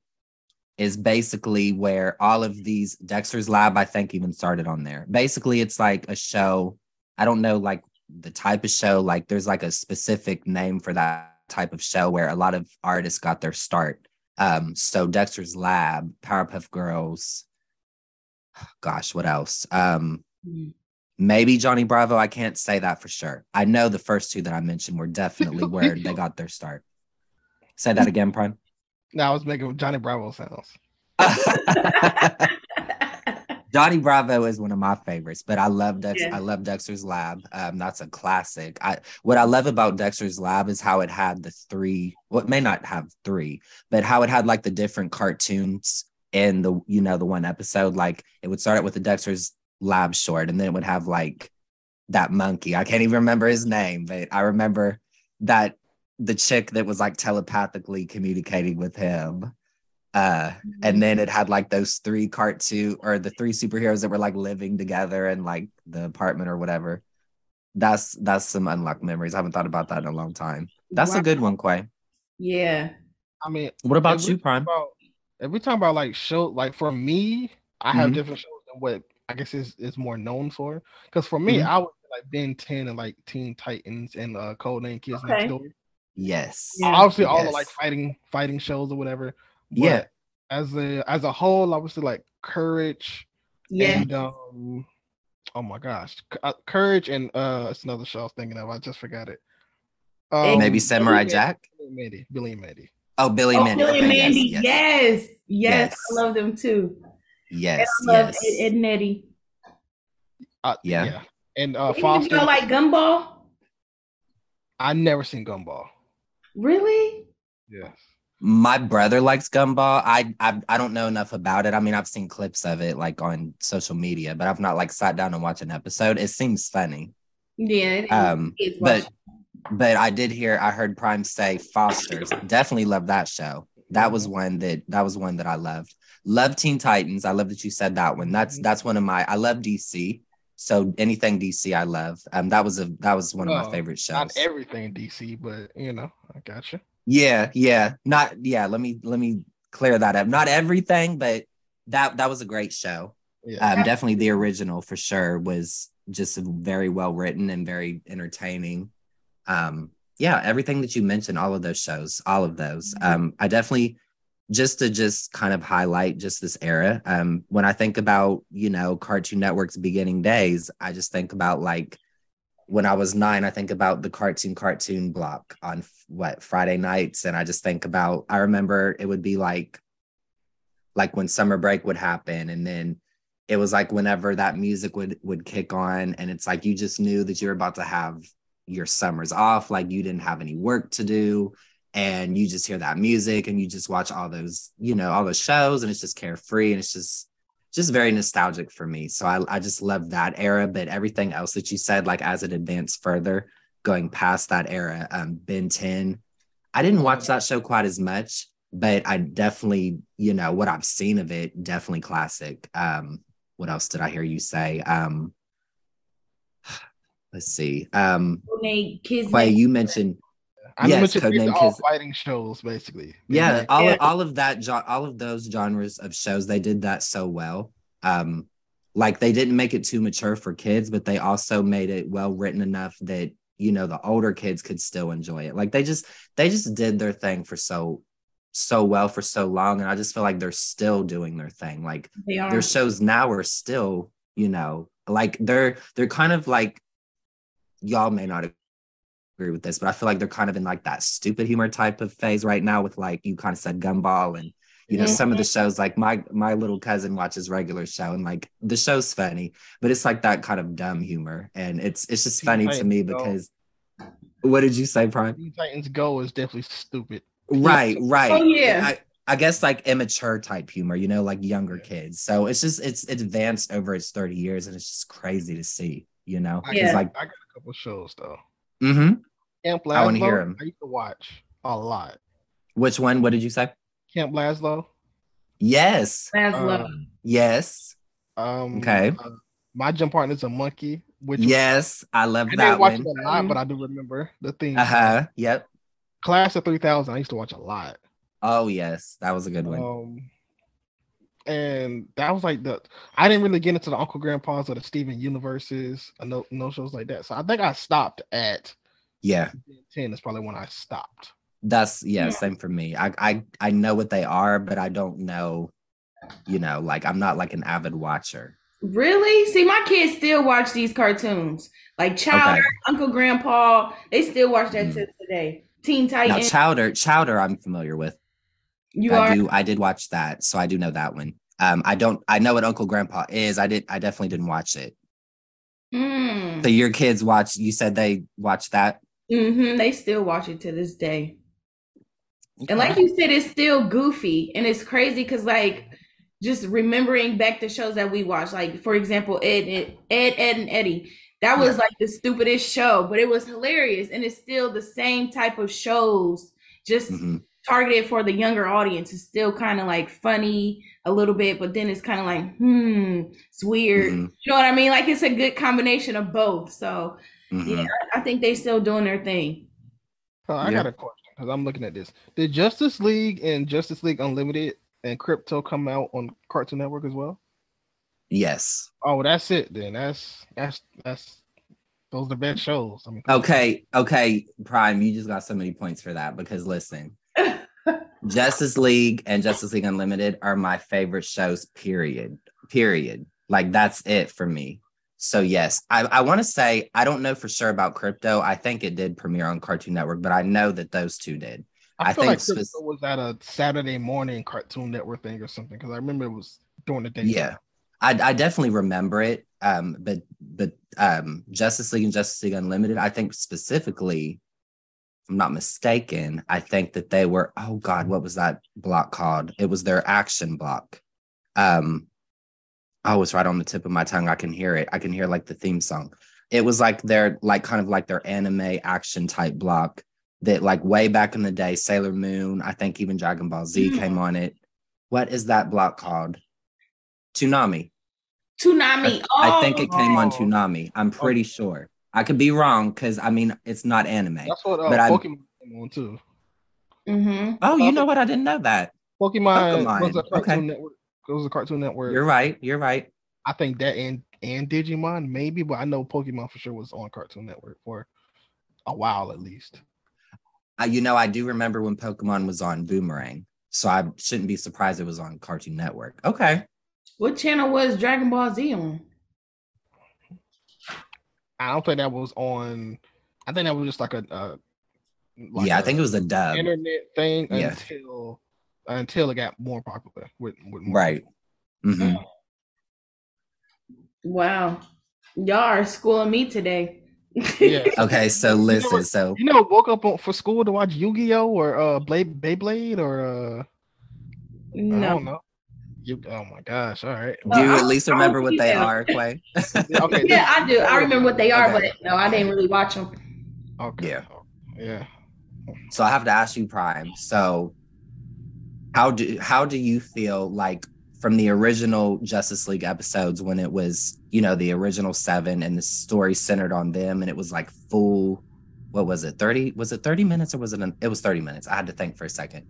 is basically where all of these Dexter's Lab, I think, even started on there. Basically, it's like a show. I don't know, like the type of show, like there's like a specific name for that type of show where a lot of artists got their start. Um, so Dexter's Lab, Powerpuff Girls, (sighs) gosh, what else? Um, Mm. Maybe Johnny Bravo. I can't say that for sure. I know the first two that I mentioned were definitely (laughs) where they got their start. Say that again, Prime. No, I was making Johnny Bravo sounds. (laughs) Johnny Bravo is one of my favorites, but I love Dex. Yeah. I love Dexter's Lab. Um, that's a classic. I what I love about Dexter's Lab is how it had the three. Well, it may not have three, but how it had like the different cartoons in the you know the one episode. Like it would start out with the Dexter's Lab short, and then it would have like that monkey. I can't even remember his name, but I remember that the chick that was like telepathically communicating with him. Uh, and then it had like those three cartoon or the three superheroes that were like living together in like the apartment or whatever. That's that's some unlocked memories. I haven't thought about that in a long time. That's Wow. a good one, Quay. Yeah. I mean, What about you, Prime? About, if we talk about like show, like for me, I have Mhm. different shows than what I guess is is more known for. Because for me, Mhm. I was like Ben 10 and like Teen Titans and uh Code Name Kids Okay. Next Door. Yes. Yeah. Obviously, all the like fighting fighting shows or whatever. But Yeah. As a as a whole, I would say like Courage Yeah. and um, oh my gosh, C- uh, Courage and uh, it's another show I was thinking of. I just forgot it. Um, Maybe Samurai Billy Jack. and Mandy, Billy Mandy. Oh, Billy Oh, Mandy. Billy Okay, Mandy. yes, Yes. Yes. Yes. I love them too. Yes, I love yes. Ed, Ed and Eddy. Uh, Yeah. yeah. And uh, Even Foster. you don't like Gumball? I never seen Gumball. Really? Yes. My brother likes Gumball. I, I I don't know enough about it. I mean, I've seen clips of it like on social media, but I've not like sat down and watched an episode. It seems funny. Yeah. Um, but watch. but I did hear I heard Prime say Foster's. Definitely love that show. That was one that that was one that I loved. Love Teen Titans. I love that you said that one. That's Mhm. that's one of my I love DC. So anything DC I love. Um that was a that was one of my Oh, favorite shows. Not everything DC, but you know, I got you. Yeah, yeah. Not yeah, let me let me clear that up. Not everything, but that that was a great show. Yeah. Um definitely the original for sure was just very well written and very entertaining. Um yeah, everything that you mentioned, all of those shows, all of those. Um I definitely just to just kind of highlight just this era. Um when I think about, you know, Cartoon Network's beginning days, I just think about like when I was nine, I think about the cartoon cartoon block on f- what Friday nights, and I just think about. I remember it would be like, like when summer break would happen, and then it was like whenever that music would would kick on, and it's like you just knew that you were about to have your summers off, like you didn't have any work to do, and you just hear that music, and you just watch all those, you know, all those shows, and it's just carefree, and it's just just very nostalgic for me. So I, I just love that era, but everything else that you said, like as it advanced further, going past that era, um, Ben 10, I didn't watch that show quite as much, but I definitely, you know, what I've seen of it, definitely classic. Um, what else did I hear you say? Um, (sighs) let's see. Um, Clay, you mentioned I Yes, mentioned these Codename are all Kids. fighting shows, basically. yeah Like, all, all of that gen- all of those genres of shows they did that so well um like they didn't make it too mature for kids but they also made it well written enough that you know the older kids could still enjoy it like they just they just did their thing for so so well for so long and i just feel like they're still doing their thing like They are. their shows now are still you know like they're they're kind of like y'all may not agree with this but i feel like they're kind of in like that stupid humor type of phase right now with like you kind of said gumball and you know some of the mm-hmm. shows like my my little cousin watches regular show and like the show's funny but it's like that kind of dumb humor and it's it's just Teen funny to me Go. because what did you say prime Teen Titans Go is definitely stupid. right right Oh, yeah. I, I guess like immature type humor you know like younger kids so it's just it's advanced over its 30 years and it's just crazy to see you know I, Yeah. like I got a couple shows though. Hmm Camp Lazlo. I wanna hear 'em. I used to watch a lot. which one what did you say Camp Lazlo. yes Maslow. Uh, yes Um, Okay. uh, my gym partner's a monkey, which yes i love I that didn't watch one it a lot, but I do remember the thing. uh-huh yep Class of 3000, I used to watch a lot. oh yes that was a good one Um, and that was like the I didn't really get into the Uncle Grandpas or the Steven Universes, and no, no shows like that. So I think I stopped at yeah 10 is probably when I stopped. That's yeah, Yeah. same for me. I I I know what they are, but I don't know, you know, like I'm not like an avid watcher. Really? See, my kids still watch these cartoons. Like Chowder, Okay. Uncle Grandpa. They still watch that mm. to today. Teen Now Chowder, Chowder I'm familiar with. You I are do I did watch that, so I do know that one. Um I don't I know what Uncle Grandpa is. I did I definitely didn't watch it. Mm. So your kids watch you said they watched that? Mm-hmm. They still watch it to this day. And like you said, it's still goofy and it's crazy because like just remembering back the shows that we watched, like for example, Ed, Ed, Ed, Ed and Eddy. That was like the stupidest show, but it was hilarious, and it's still the same type of shows, just Mhm. Targeted for the younger audience. It's still kind of like funny a little bit, but then it's kind of like, hmm, it's weird. Mhm. You know what I mean? Like it's a good combination of both. So Mhm. yeah, I, I think they're still doing their thing. Oh, I Yeah. got a question because I'm looking at this. Did Justice League and Justice League Unlimited and Krypto come out on Cartoon Network as well? Yes. Oh, that's it then. That's that's that's those are the best shows. I mean, Okay. Okay. Prime, you just got so many points for that because listen, Justice League and Justice League Unlimited are my favorite shows, period. Period. Like that's it for me. So yes, I, I want to say I don't know for sure about krypto. I think it did premiere on Cartoon Network, but I know that those two did. I, I feel like think Krypto spec- was at a Saturday morning Cartoon Network thing or something because I remember it was during the day. Yeah. I, I definitely remember it. Um, but but um, Justice League and Justice League Unlimited, I think specifically, if I'm not mistaken, I think that they were. Oh God, what was that block called? It was their action block. Um, oh, it's right on the tip of my tongue. I can hear it. I can hear like the theme song. It was like their like kind of like their anime action type block that like way back in the day, Sailor Moon. I think even Dragon Ball Z Mm. came on it. What is that block called? Tsunami. Toonami. I think it came on Oh. Toonami. I'm pretty sure. I could be wrong because I mean it's not anime. That's what uh, But Pokemon came on too. hmm Oh, you know what? I didn't know that. Pokemon, was Pokemon, a Cartoon okay. Network. It was a Cartoon Network. You're right. You're right. I think that and and Digimon maybe, but I know Pokemon for sure was on Cartoon Network for a while at least. Uh, you know, I do remember when Pokemon was on Boomerang, so I shouldn't be surprised it was on Cartoon Network. Okay. What channel was Dragon Ball Z on? I don't think that was on. I think that was just like a. Uh, like yeah, I a think it was a dub. internet thing Yeah. until until it got more popular with, with more Right. people. hmm Wow, y'all are schooling me today. Yeah. (laughs) Okay, so listen. what? So You know, woke up on, for school to watch Yu-Gi-Oh or uh Blade Beyblade or uh I no. Don't know. You, oh my gosh! All right. do you at least remember what they are, Quay? (laughs) Okay. Yeah, I do. I remember what they are, Okay. but no, I didn't really watch them. Okay. Yeah. Yeah. So I have to ask you, Prime. So how do how do you feel like from the original Justice League episodes when it was, you know, the original seven and the story centered on them and it was like full what was it 30 was it 30 minutes or was it an, it was 30 minutes i had to think for a second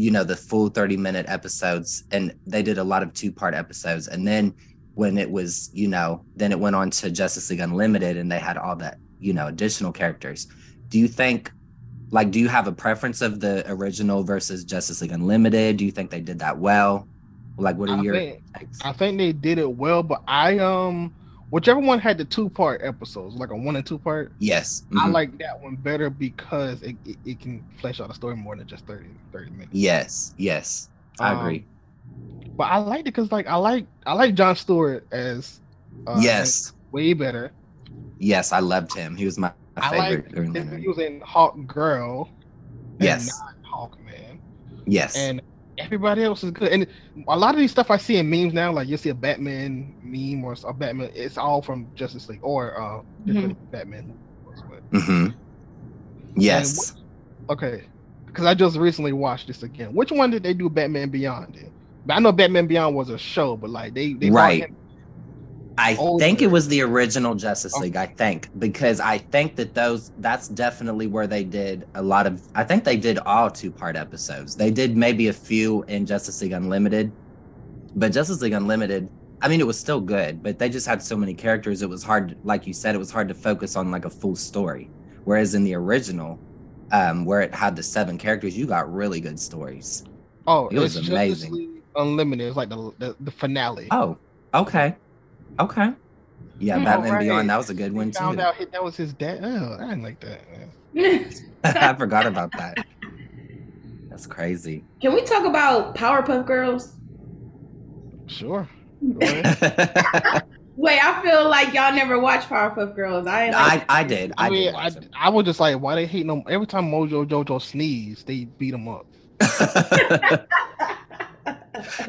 you know the full 30 minute episodes and they did a lot of two part episodes. And then when it was you know then it went on to justice league unlimited and they had all that you know additional characters. Do you think like do you have a preference of the original versus justice league unlimited? Do you think they did that well? Like what are I your think- I think they did it well, but I um whichever one had the two part episodes, like a one and two part, yes I mhm. like that one better because it, it, it can flesh out a story more than just 30, 30 minutes. yes yes i Um, agree But I liked it because like I like I like John Stewart as uh, yes way better. yes i loved him he was my, my I favorite like he was in Hawk Girl. Yes. not Hawk Man. yes and everybody else is good. And a lot of these stuff I see in memes now, like you'll see a Batman meme or a Batman, it's all from Justice League or uh different Batman. But, hmm Yes. okay, because I just recently watched this again. Which one did they do Batman Beyond in? But I know Batman Beyond was a show, but like they, they brought Right. I older. think it was the original Justice Okay. League. I think because I think that those that's definitely where they did a lot of. I think they did all two part episodes. They did maybe a few in Justice League Unlimited, but Justice League Unlimited. I mean, it was still good, but they just had so many characters. It was hard, like you said, it was hard to focus on like a full story. Whereas in the original, um, where it had the seven characters, you got really good stories. Oh, It was amazing. Justice League Unlimited. It's like the the, the finale. Oh, okay, okay, yeah, Hmm. Batman Alright. Beyond. That was a good We one found too. out he- that was his dad. Oh, I didn't like that. (laughs) I forgot about that. That's crazy. Can we talk about Powerpuff Girls? Sure. Go ahead. I, (laughs) Wait, I feel like y'all never watched Powerpuff Girls. I like, I did. I, I mean, did I. I was just like, why they hate them? Every time Mojo Jojo sneeze, they beat him up. (laughs)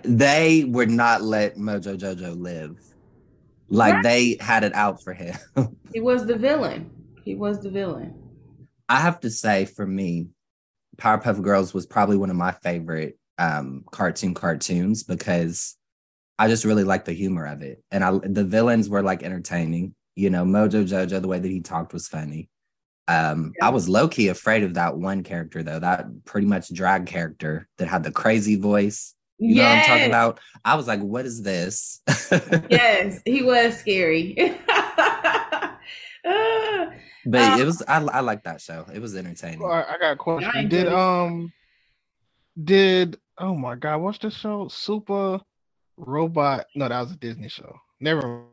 they would not let Mojo Jojo live. Like Right. they had it out for him. (laughs) he was the villain. He was the villain. I have to say, for me, Powerpuff Girls was probably one of my favorite um, cartoon cartoons because I just really like the humor of it, and I the villains were like entertaining. You know, Mojo Jojo, the way that he talked was funny. Um, Yeah. I was low key afraid of that one character though, that pretty much drag character that had the crazy voice. You know what I'm talking about? I was like, what is this? (laughs) yes, he was scary. (laughs) But Um, it was I, I like that show. It was entertaining. Well, I, I got a question. Did um did oh my god, what's the show? Super Robot. No, that was a Disney show. Never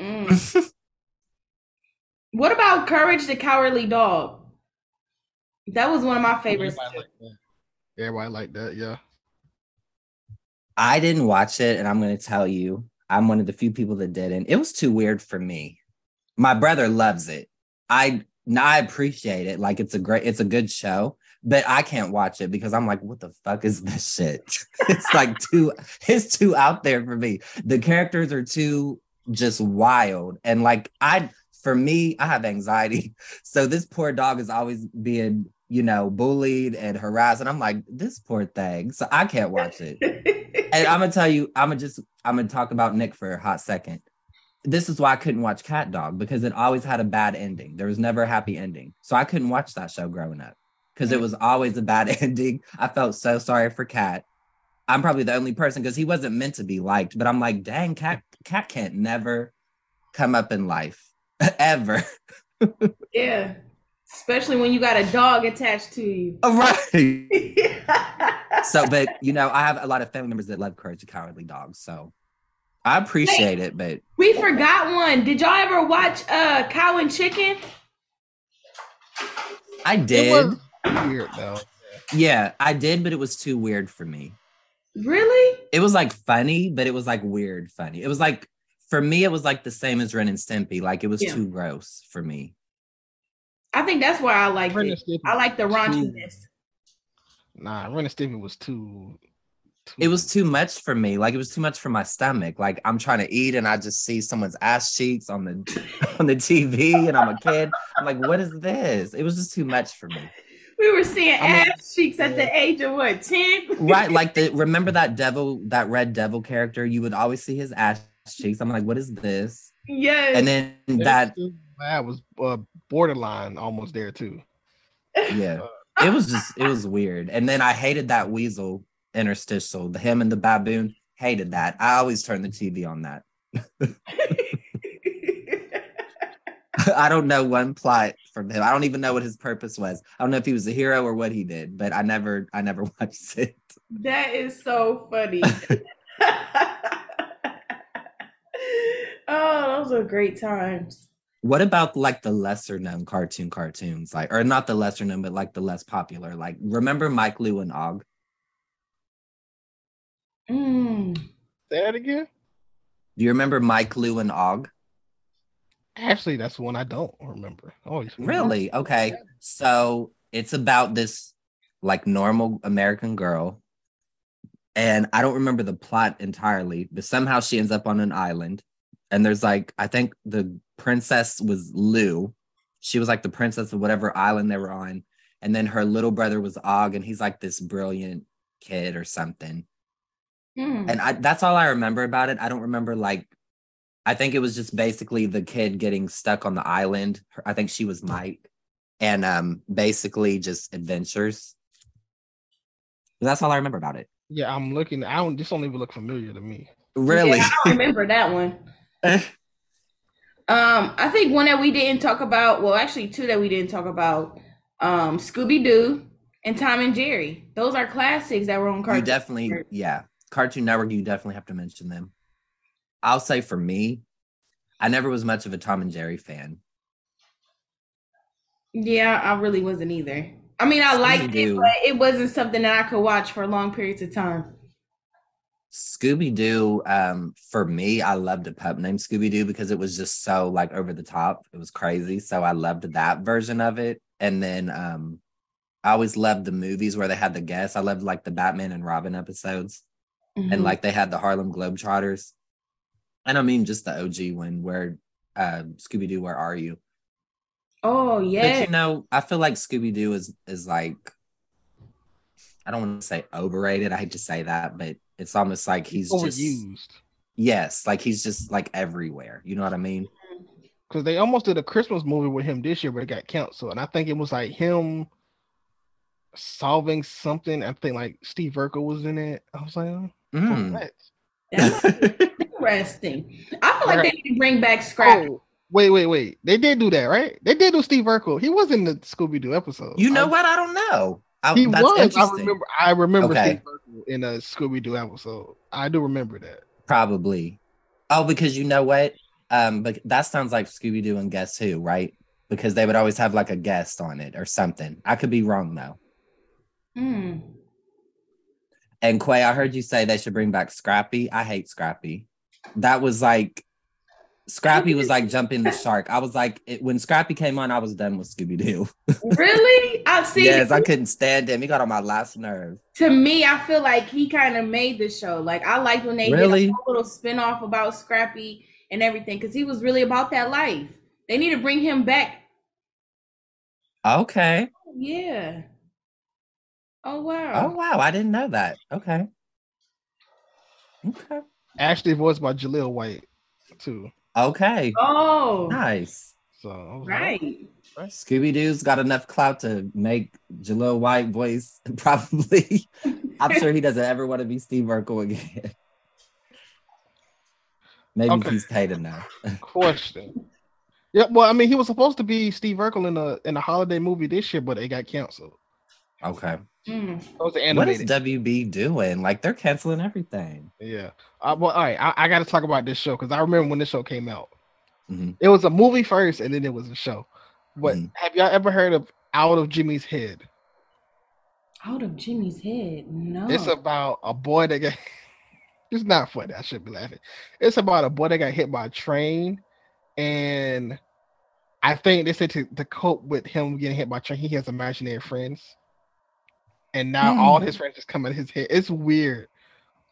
mm. what about Courage the Cowardly Dog? That was one of my favorites. Everybody like that. Everybody like that, yeah. I didn't watch it, and I'm going to tell you, I'm one of the few people that didn't. It was too weird for me. My brother loves it. I I appreciate it. Like it's a great, it's a good show, but I can't watch it because I'm like, what the fuck is this shit? (laughs) it's like too, it's too out there for me. The characters are too just wild, and like I, for me, I have anxiety, (laughs) so this poor dog is always being, you know, bullied and harassed, and I'm like, this poor thing. So I can't watch it and I'm gonna tell you, I'm gonna just I'm gonna talk about Nick for a hot second. This is why I couldn't watch Cat Dog because it always had a bad ending. There was never a happy ending, so I couldn't watch that show growing up because it mm. was always a bad (laughs) ending. I felt so sorry for Cat. I'm probably the only person because he wasn't meant to be liked, but I'm like, dang, Cat Cat can't never come up in life (laughs) ever. (laughs) yeah, especially when you got a dog attached to you. right. (laughs) So, but you know, I have a lot of family members that love Courage the Cowardly Dog, so I appreciate it, but we forgot one. Did y'all ever watch uh Cow and Chicken? I It did. was weird though. Yeah, I did, but it was too weird for me. Really? It was like funny, but it was like weird funny. It was like for me, it was like the same as Ren and Stimpy. Like it was Yeah. too gross for me. I think that's why I like it. I like the was too- raunchiness. Nah, Ren and Stimpy was too, too It was too much for me. Like it was too much for my stomach. Like I'm trying to eat and I just see someone's ass cheeks on the (laughs) on the TV and I'm a kid. I'm like, what is this? It was just too much for me. We were seeing I mean- ass cheeks at the age of what, 10? Right. Like the remember that devil, that red devil character? You would always see his ass cheeks. I'm like, what is this? yes. And then that that was uh, borderline almost there too. yeah. (laughs) It was just it was weird. And then i hated that weasel interstitial. The him and the baboon hated that. I always turn the tv on that. (laughs) I don't know one plot from him. I don't even know what his purpose was. I don't know if he was a hero or what he did but i never i never (laughs) watched it. That is so funny. oh, those are great times. What about like the lesser known cartoon cartoons like or not the lesser known but like the less popular like remember mike lu and og Mm. Say that again. do you remember mike lu and og Actually, that's one I don't remember. Oh, Really? Okay. So it's about this like normal American girl. And I don't remember the plot entirely, but somehow she ends up on an island. And there's like, I think the princess was Lu. She was like the princess of whatever island they were on. And then her little brother was Og, and he's like this brilliant kid or something. Mm. And I, that's all I remember about it. I don't remember like, I think it was just basically the kid getting stuck on the island. I think she was Mike, and um, basically just adventures. That's all I remember about it. Yeah, I'm looking. I don't. This don't even look familiar to me. Really? Yeah, I don't remember that one. (laughs) Um, I think one that we didn't talk about, well, actually two that we didn't talk about, um, Scooby Doo and Tom and Jerry. Those are classics that were on you Cartoon. definitely, Network. yeah. Cartoon Network, you definitely have to mention them. I'll say for me, I never was much of a Tom and Jerry fan. Yeah, I really wasn't either. I mean, I liked it, but it wasn't something that I could watch for long periods of time. Scooby Doo, um, for me, I loved a pup named Scooby Doo because it was just so like over the top. It was crazy. So I loved that version of it. And then um, I always loved the movies where they had the guests. I loved like the Batman and Robin episodes. Mhm. And like they had the Harlem Globetrotters. And I mean just the OG one where uh Scooby Doo, where are you? Oh yeah. But you know, I feel like Scooby Doo is is like I don't want to say overrated. I hate to say that, but it's almost like he's just Overused. yes, like he's just like everywhere. You know what I mean? Because they almost did a Christmas movie with him this year, but it got canceled. And I think it was like him solving something. I think like Steve Urkel was in it. I was like, oh, Mm. what? That might be interesting. I feel like Right. they need to bring back Scrappy. Oh, wait, wait, wait. They did do that, right? They did do Steve Urkel. He was in the Scooby Doo episode. you know I- what? I don't know. I, He that's was. I remember. I remember Okay. Steve in a Scooby Doo episode. I do remember that. Probably. Oh, because you know what? Um, but that sounds like Scooby Doo and Guess Who, right? Because they would always have like a guest on it or something. I could be wrong though. Hmm. And Quay, I heard you say they should bring back Scrappy. I hate Scrappy. That was like Scrappy was like jumping the shark. I was like, it, when Scrappy came on, I was done with Scooby Doo. (laughs) Really? I see. yes, I couldn't stand him. He got on my last nerve. to me, I feel like he kind of made the show. Like I liked when they Really? did a little spin-off about Scrappy and everything because he was really about that life. They need to bring him back. Okay. Yeah. Oh wow. Oh wow. wow, I didn't know that. Okay. Okay. Actually voiced by Jaleel White too. Okay. Oh, Nice. So I was like, right. Scooby Doo's got enough clout to make Jaleel White voice (laughs) probably. I'm sure he doesn't ever want to be Steve Urkel again. Maybe Okay. he's paid enough. (laughs) question. Yeah, well, I mean, he was supposed to be Steve Urkel in a in a holiday movie this year, but it got canceled. Okay. Mm. It was What is. WB doing? Like they're canceling everything. yeah. Uh, well, all right. I, I got to talk about this show because I remember when this show came out. Mhm. It was a movie first, and then it was a show. But Mhm. have y'all ever heard of Out of Jimmy's Head? Out of Jimmy's head. No. It's about a boy that got. (laughs) It's not funny. I should be laughing. It's about a boy that got hit by a train, and I think they said to, to cope with him getting hit by a train, he has imaginary friends, and now all Hmm. his friends just come in his head. It's weird,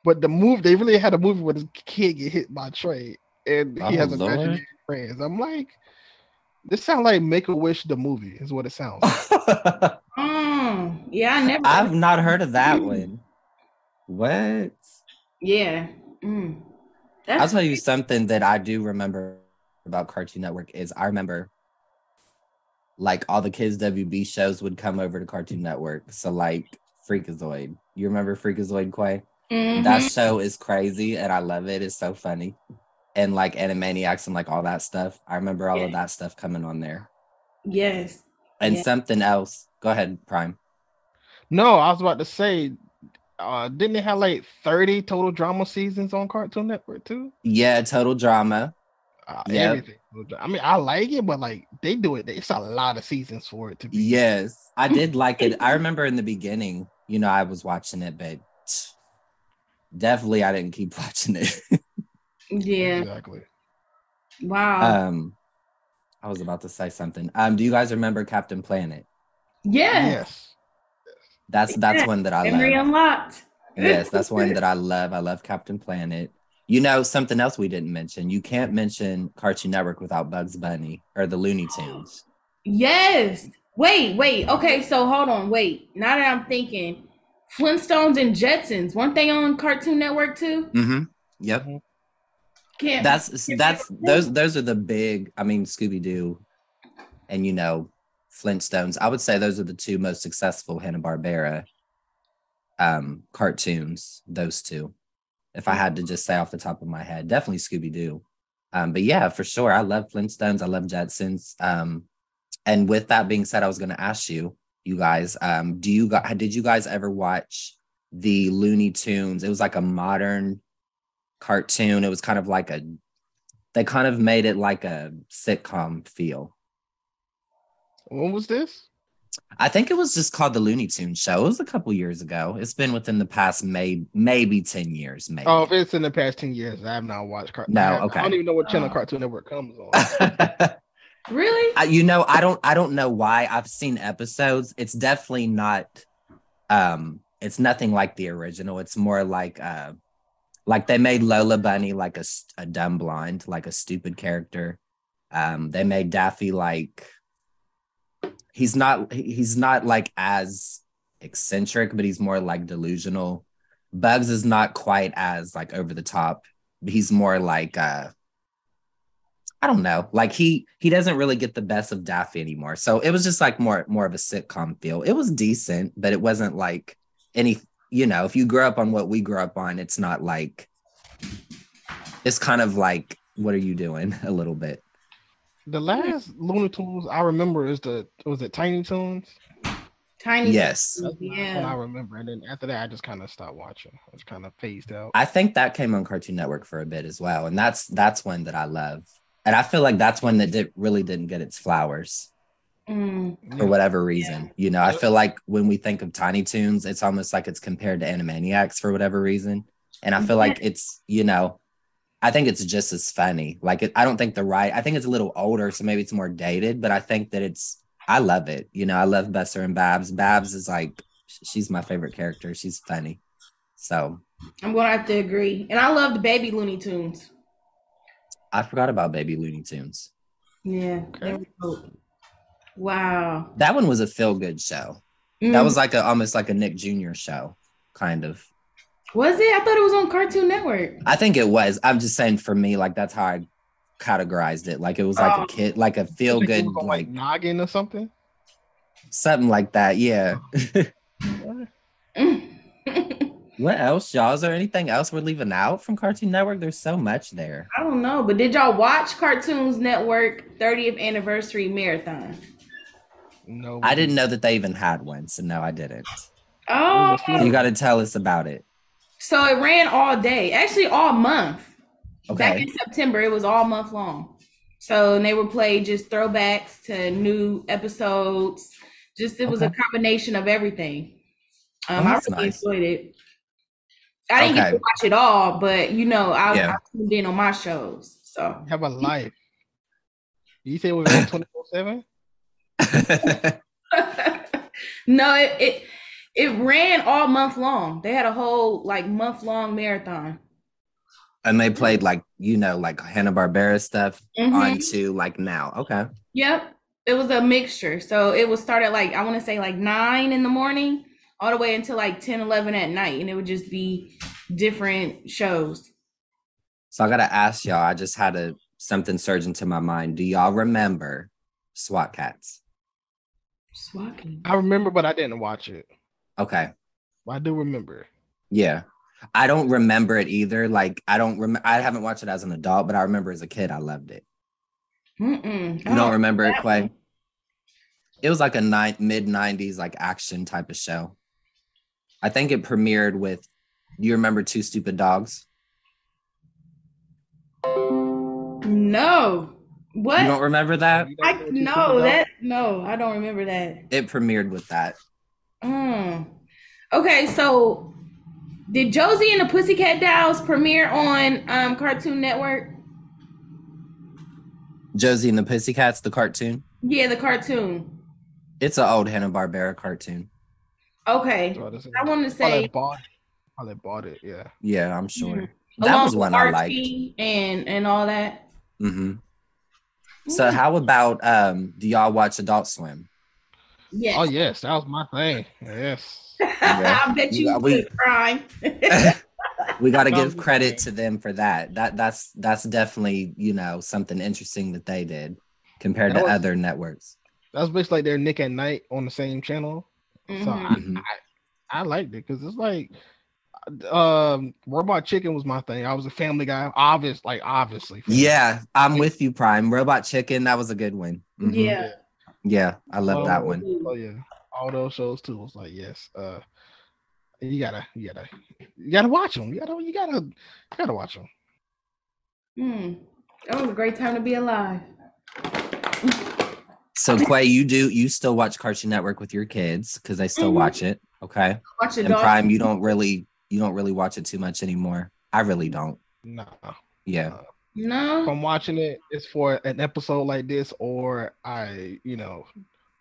but the move they really had a movie where this kid get hit by a train, and he has Lord. imaginary friends. I'm like, this sounds like Make a Wish the movie is what it sounds. like. (laughs) Mm. Yeah, I never. I've not heard of that one. What? yeah. Mm. I'll tell you something that I do remember about Cartoon Network is I remember like all the kids WB shows would come over to Cartoon Network. So like Freakazoid. You remember Freakazoid Quay? Mhm. That show is crazy and I love it. It's so funny. And like Animaniacs and like all that stuff. I remember all of that stuff coming on there. yes. And Yeah. something else. Go ahead, Prime. no, I was about to say, uh, didn't they have like 30 total drama seasons on Cartoon Network too? Yeah, total drama. Uh, Yep. everything. I mean, I like it, but like they do it. It's a lot of seasons for it to be. Yes, I (laughs) did like it. I remember in the beginning, you know, I was watching it, but definitely I didn't keep (laughs) watching it. Yeah. exactly. Wow. um, I was about to say something. Um, do you guys remember Captain Planet? yeah. Yes. That's that's Yeah, one that I Memory love. unlocked. Yes, that's one (laughs) that I love. I love Captain Planet. You know, something else we didn't mention. You can't mention Cartoon Network without Bugs Bunny or the Looney (gasps) Tunes. Yes. Wait, wait. Okay, so hold on. Wait. Now that I'm thinking, Flintstones and Jetsons weren't they on Cartoon Network too? Mm-hmm. Yep. Can't. that's that's those those are the big i mean scooby-doo and you know flintstones i would say those are the two most successful hanna-barbera um cartoons those two if i had to just say off the top of my head definitely scooby-doo um but yeah for sure i love flintstones i love jetsons um and with that being said i was going to ask you you guys um do you guys did you guys ever watch the looney tunes it was like a modern cartoon. It was kind of like a they kind of made it like a sitcom feel. When was this? I think it was just called the Looney Tunes show. It was a couple years ago. It's been within the past may, maybe 10 years, maybe. Oh, if it's in the past 10 years, I have not watched Cartoon. No, I, okay. I don't even know what channel Oh. Cartoon Network comes on. (laughs) really? I- you know, I don't I don't know why. I've seen episodes. It's definitely not um it's nothing like the original. It's more like uh like they made Lola Bunny like a, a dumb blonde, like a stupid character. Um they made Daffy like he's not he's not like as eccentric, but he's more like delusional. Bugs is not quite as like over the top. He's more like uh I don't know. Like he he doesn't really get the best of Daffy anymore. So it was just like more more of a sitcom feel. It was decent, but it wasn't like any, you know, if you grew up on what we grew up on, it's not like it's kind of like what are you doing (laughs) a little bit. The last Looney Tunes I remember is the was it Tiny Toons? Tiny. Yes. That's Yeah. I remember, and then after that, I just kind of stopped watching. I was kind of phased out. I think that came on Cartoon Network for a bit as well. And that's that's one that I love. And I feel like that's one that did really didn't get its flowers Mm. for whatever reason. You know, I feel like when we think of Tiny Toons, it's almost like it's compared to Animaniacs for whatever reason. And I feel like (laughs) it's, you know, I think it's just as funny. Like it, I don't think the right, I think it's a little older, so maybe it's more dated, but I think that it's, I love it. You know, I love Buster and Babs. Babs is like, she's my favorite character. She's funny. So I'm gonna have to agree. And I loved Baby Looney Tunes. I forgot about Baby Looney Tunes. Yeah. they were dope. Wow. That one was a feel good show. That Mm. was like a almost like a Nick Jr. show, kind of. Was it? I thought it was on Cartoon Network. I think it was. I'm just saying for me, like that's how I categorized it. Like it was like Oh. a kid, like a feel good, was on, like noggin or something. something like that. Yeah. Mm. (laughs) (laughs) what else, y'all? Is there anything else we're leaving out from Cartoon Network? There's so much there. I don't know, but did y'all watch Cartoons Network 30th anniversary marathon? No, I didn't know that they even had one, so no, I didn't. Oh. You got to tell us about it. So it ran all day, actually all month. Okay. Back in September, it was all month long. So and they would play just throwbacks to new episodes. Just it was a combination of everything. Um, Oh, I really nice. enjoyed it. I didn't get to watch it all, but you know, I, Yeah. I tuned in on my shows. So have a life. You say it was on (laughs) twenty four seven? (laughs) (laughs) no, it, it it ran all month long. They had a whole like month long marathon. and they played like, you know, like Hanna Barbera stuff Mhm. onto like now. Okay. Yep. It was a mixture. So it was started like I want to say like nine in the morning all the way until like 10, 11 at night. And it would just be different shows. So I gotta ask y'all. I just had a something surge into my mind. Do y'all remember SWAT Kats? Swatting. I remember, but I didn't watch it. Okay, But I do remember. yeah. I don't remember it either. Like I don't remember. I haven't watched it as an adult, but I remember as a kid I loved it. Mm-mm. You don't oh, remember it, that Quay? one. It was like a nine, mid '90s like action type of show. I think it premiered with. Do you remember Two Stupid Dogs? No. What? You don't remember that? I know what you no that no, I don't remember that. It premiered with that. Mm. Okay, so did Josie and the Pussycat Dolls premiere on um Cartoon Network? Josie and the Pussycats, the cartoon. Yeah, the cartoon. It's an old Hanna Barbera cartoon. Okay. So I want to Probably say bought. Probably bought it. Yeah. Yeah, I'm sure. Mhm. That along was with one I liked. And and all that. hmm So how about um do y'all watch Adult Swim? Yes. Oh yes, that was my thing. Yes. (laughs) Yeah. I bet You you got- we- would, Prime. (laughs) we got to (laughs) give credit to them for that. That that's that's definitely, you know, something interesting that they did compared That to was- other networks. That was basically like their Nick at Night on the same channel. So Mhm. I, Mhm. I, I liked it because it's like, um, Robot Chicken was my thing. I was a Family Guy, obvious, like obviously. Yeah, I'm with you, Prime. Robot Chicken, that was a good one. Mhm. Yeah. Yeah, I love Oh, that one. Oh yeah, all those shows too. Was like yes, uh, you gotta, you gotta, you gotta watch them. You gotta, you gotta, you gotta watch them. Hmm. That was a great time to be alive. So Quay, you do you still watch Cartoon Network with your kids because they still Mhm. watch it. Okay. Watch the And dog. Prime, you don't really you don't really watch it too much anymore. I really don't. No. Yeah. if No. If I'm watching it, it's for an episode like this, or I, you know,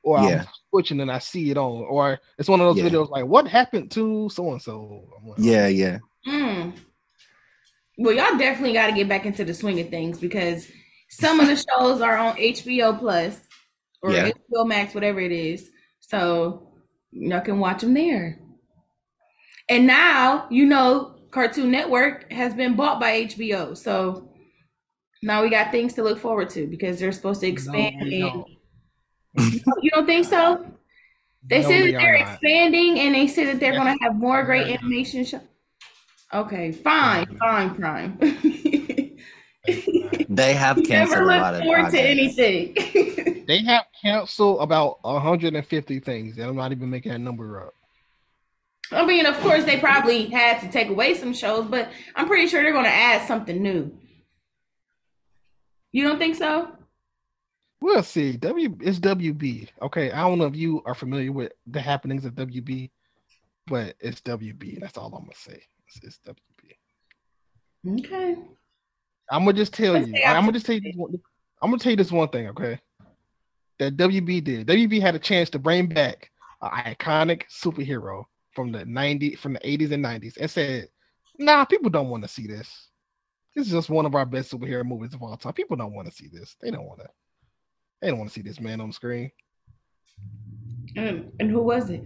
or Yeah. I'm switching and I see it on, or it's one of those Yeah. videos like, what happened to so and so? Yeah, yeah. Hmm. Well, y'all definitely got to get back into the swing of things because some of the (laughs) shows are on HBO Plus. or Yeah. HBO Max, whatever it is. So y'all can watch them there. And now you know Cartoon Network has been bought by HBO. So now we got things to look forward to because they're supposed to expand. No, don't. you don't think so? (laughs) They No, said that they're not. expanding and they said that they're Yes. going to have more great Yeah. animation shows. Okay, fine, fine, Prime. They have (laughs) canceled Never a lot of forward to anything. (laughs) They have canceled about 150 things, and I'm not even making that number up. I mean, of course, they probably had to take away some shows, but I'm pretty sure they're going to add something new. You don't think so? We'll see. W it's WB. Okay, I don't know if you are familiar with the happenings of WB, but it's WB. That's all I'm gonna say. It's, it's WB. Okay. I'm gonna just tell Let's you. I'm gonna just tell you. This one, I'm gonna tell you this one thing. Okay, that WB did. WB had a chance to bring back an iconic superhero from the 90 from the 80s and 90s, and said, "Nah, people don't want to see this. This is just one of our best superhero movies of all time. People don't want to see this. They don't want to. They don't want to see this man on the screen." And, and who was it?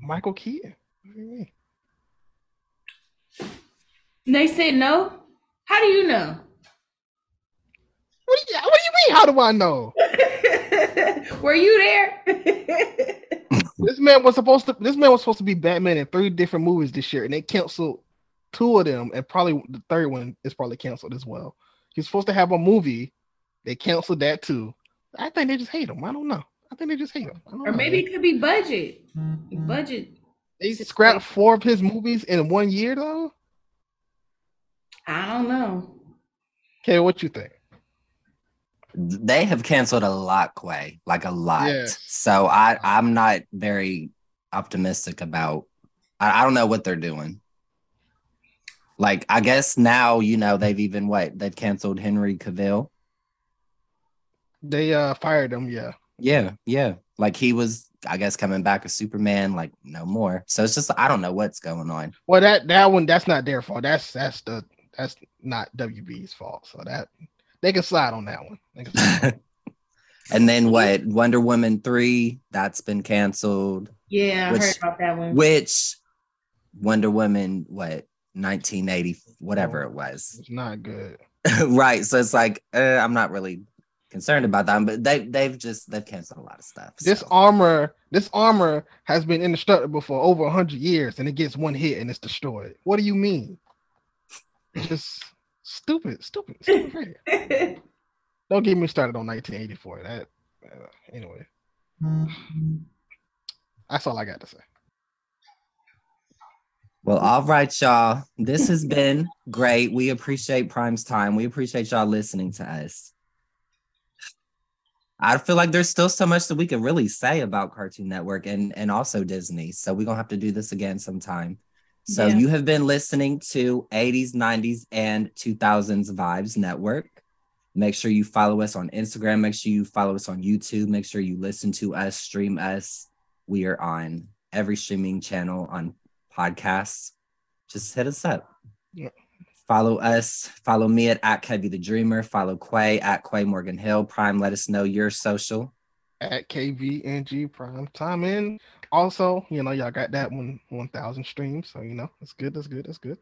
Michael Keaton. What do you mean? They said no. How do you know? What do you, what do you mean? How do I know? (laughs) Were you there? (laughs) This man was supposed to. This man was supposed to be Batman in three different movies this year, and they canceled two of them, and probably the third one is probably canceled as well. He's supposed to have a movie. They canceled that too. I think they just hate him. I don't know. I think they just hate him. I don't or know. maybe it could be budget. Budget. they scrapped four of his movies in one year though. I don't know. Okay, what you think? They have canceled a lot, Quay, like a lot. Yes. So I, I'm not very optimistic about. I, I don't know what they're doing. Like I guess now you know they've even what they've canceled Henry Cavill. They uh fired him. Yeah, Yeah, yeah. Like he was, I guess, coming back as Superman. Like no more. So it's just I don't know what's going on. well that that one that's not their fault. That's that's the that's not WB's fault. So that they can slide on that one. They can slide (laughs) and then what? Wonder Woman three that's been canceled. Yeah, I Which- heard about that one. Which Wonder Woman what 1980 whatever it was. It's not good. (laughs) right. So it's like uh, I'm not really concerned about that, but they they've just they've canceled a lot of stuff. This so. armor, this armor has been indestructible for over hundred years, and it gets one hit and it's destroyed. What do you mean? It's just stupid, stupid, stupid. (laughs) Don't get me started on 1984. That uh, anyway. That's all I got to say. Well, all right, y'all. This has been great. We appreciate Prime's time. We appreciate y'all listening to us. I feel like there's still so much that we could really say about Cartoon Network and, and also Disney. So we're gonna have to do this again sometime. So Yeah. you have been listening to 80s, 90s, and 2000s Vibes Network. Make sure you follow us on Instagram. Make sure you follow us on YouTube. Make sure you listen to us, stream us. We are on every streaming channel on podcasts. Just hit us up. Yeah. Follow us. Follow me at, at Kevy the Dreamer. Follow Quay at Quay Morgan Hill. Prime, let us know your social. At KVNG Prime Time in. Also, you know, y'all got that one 1,000 streams, so you know, that's good. That's good. That's good.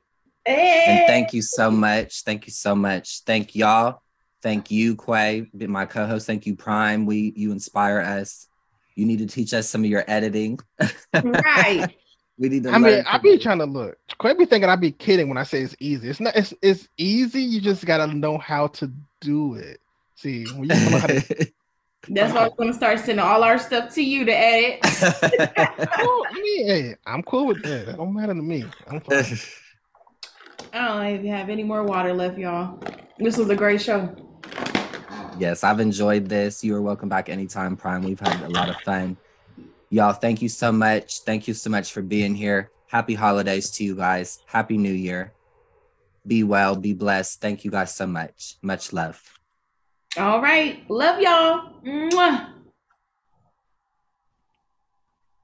And thank you so much. Thank you so much. Thank y'all. Thank you, Quay, my co-host. Thank you, Prime. We you inspire us. You need to teach us some of your editing. (laughs) right. We need to I mean, I from be trying to look. Quite be thinking I be kidding when I say it's easy. It's not. It's it's easy. You just gotta know how to do it. See, when you know how to (laughs) That's why we're gonna start sending all our stuff to you to edit. (laughs) Well, I mean, hey, I'm cool with that. That don't matter to me. I'm fine. (laughs) I don't even have any more water left, y'all. This was a great show. yes, I've enjoyed this. You are welcome back anytime, Prime. We've had a lot of fun. Y'all, thank you so much. Thank you so much for being here. Happy holidays to you guys. Happy New Year. Be well, be blessed. Thank you guys so much. Much love. All right. Love y'all. Mwah.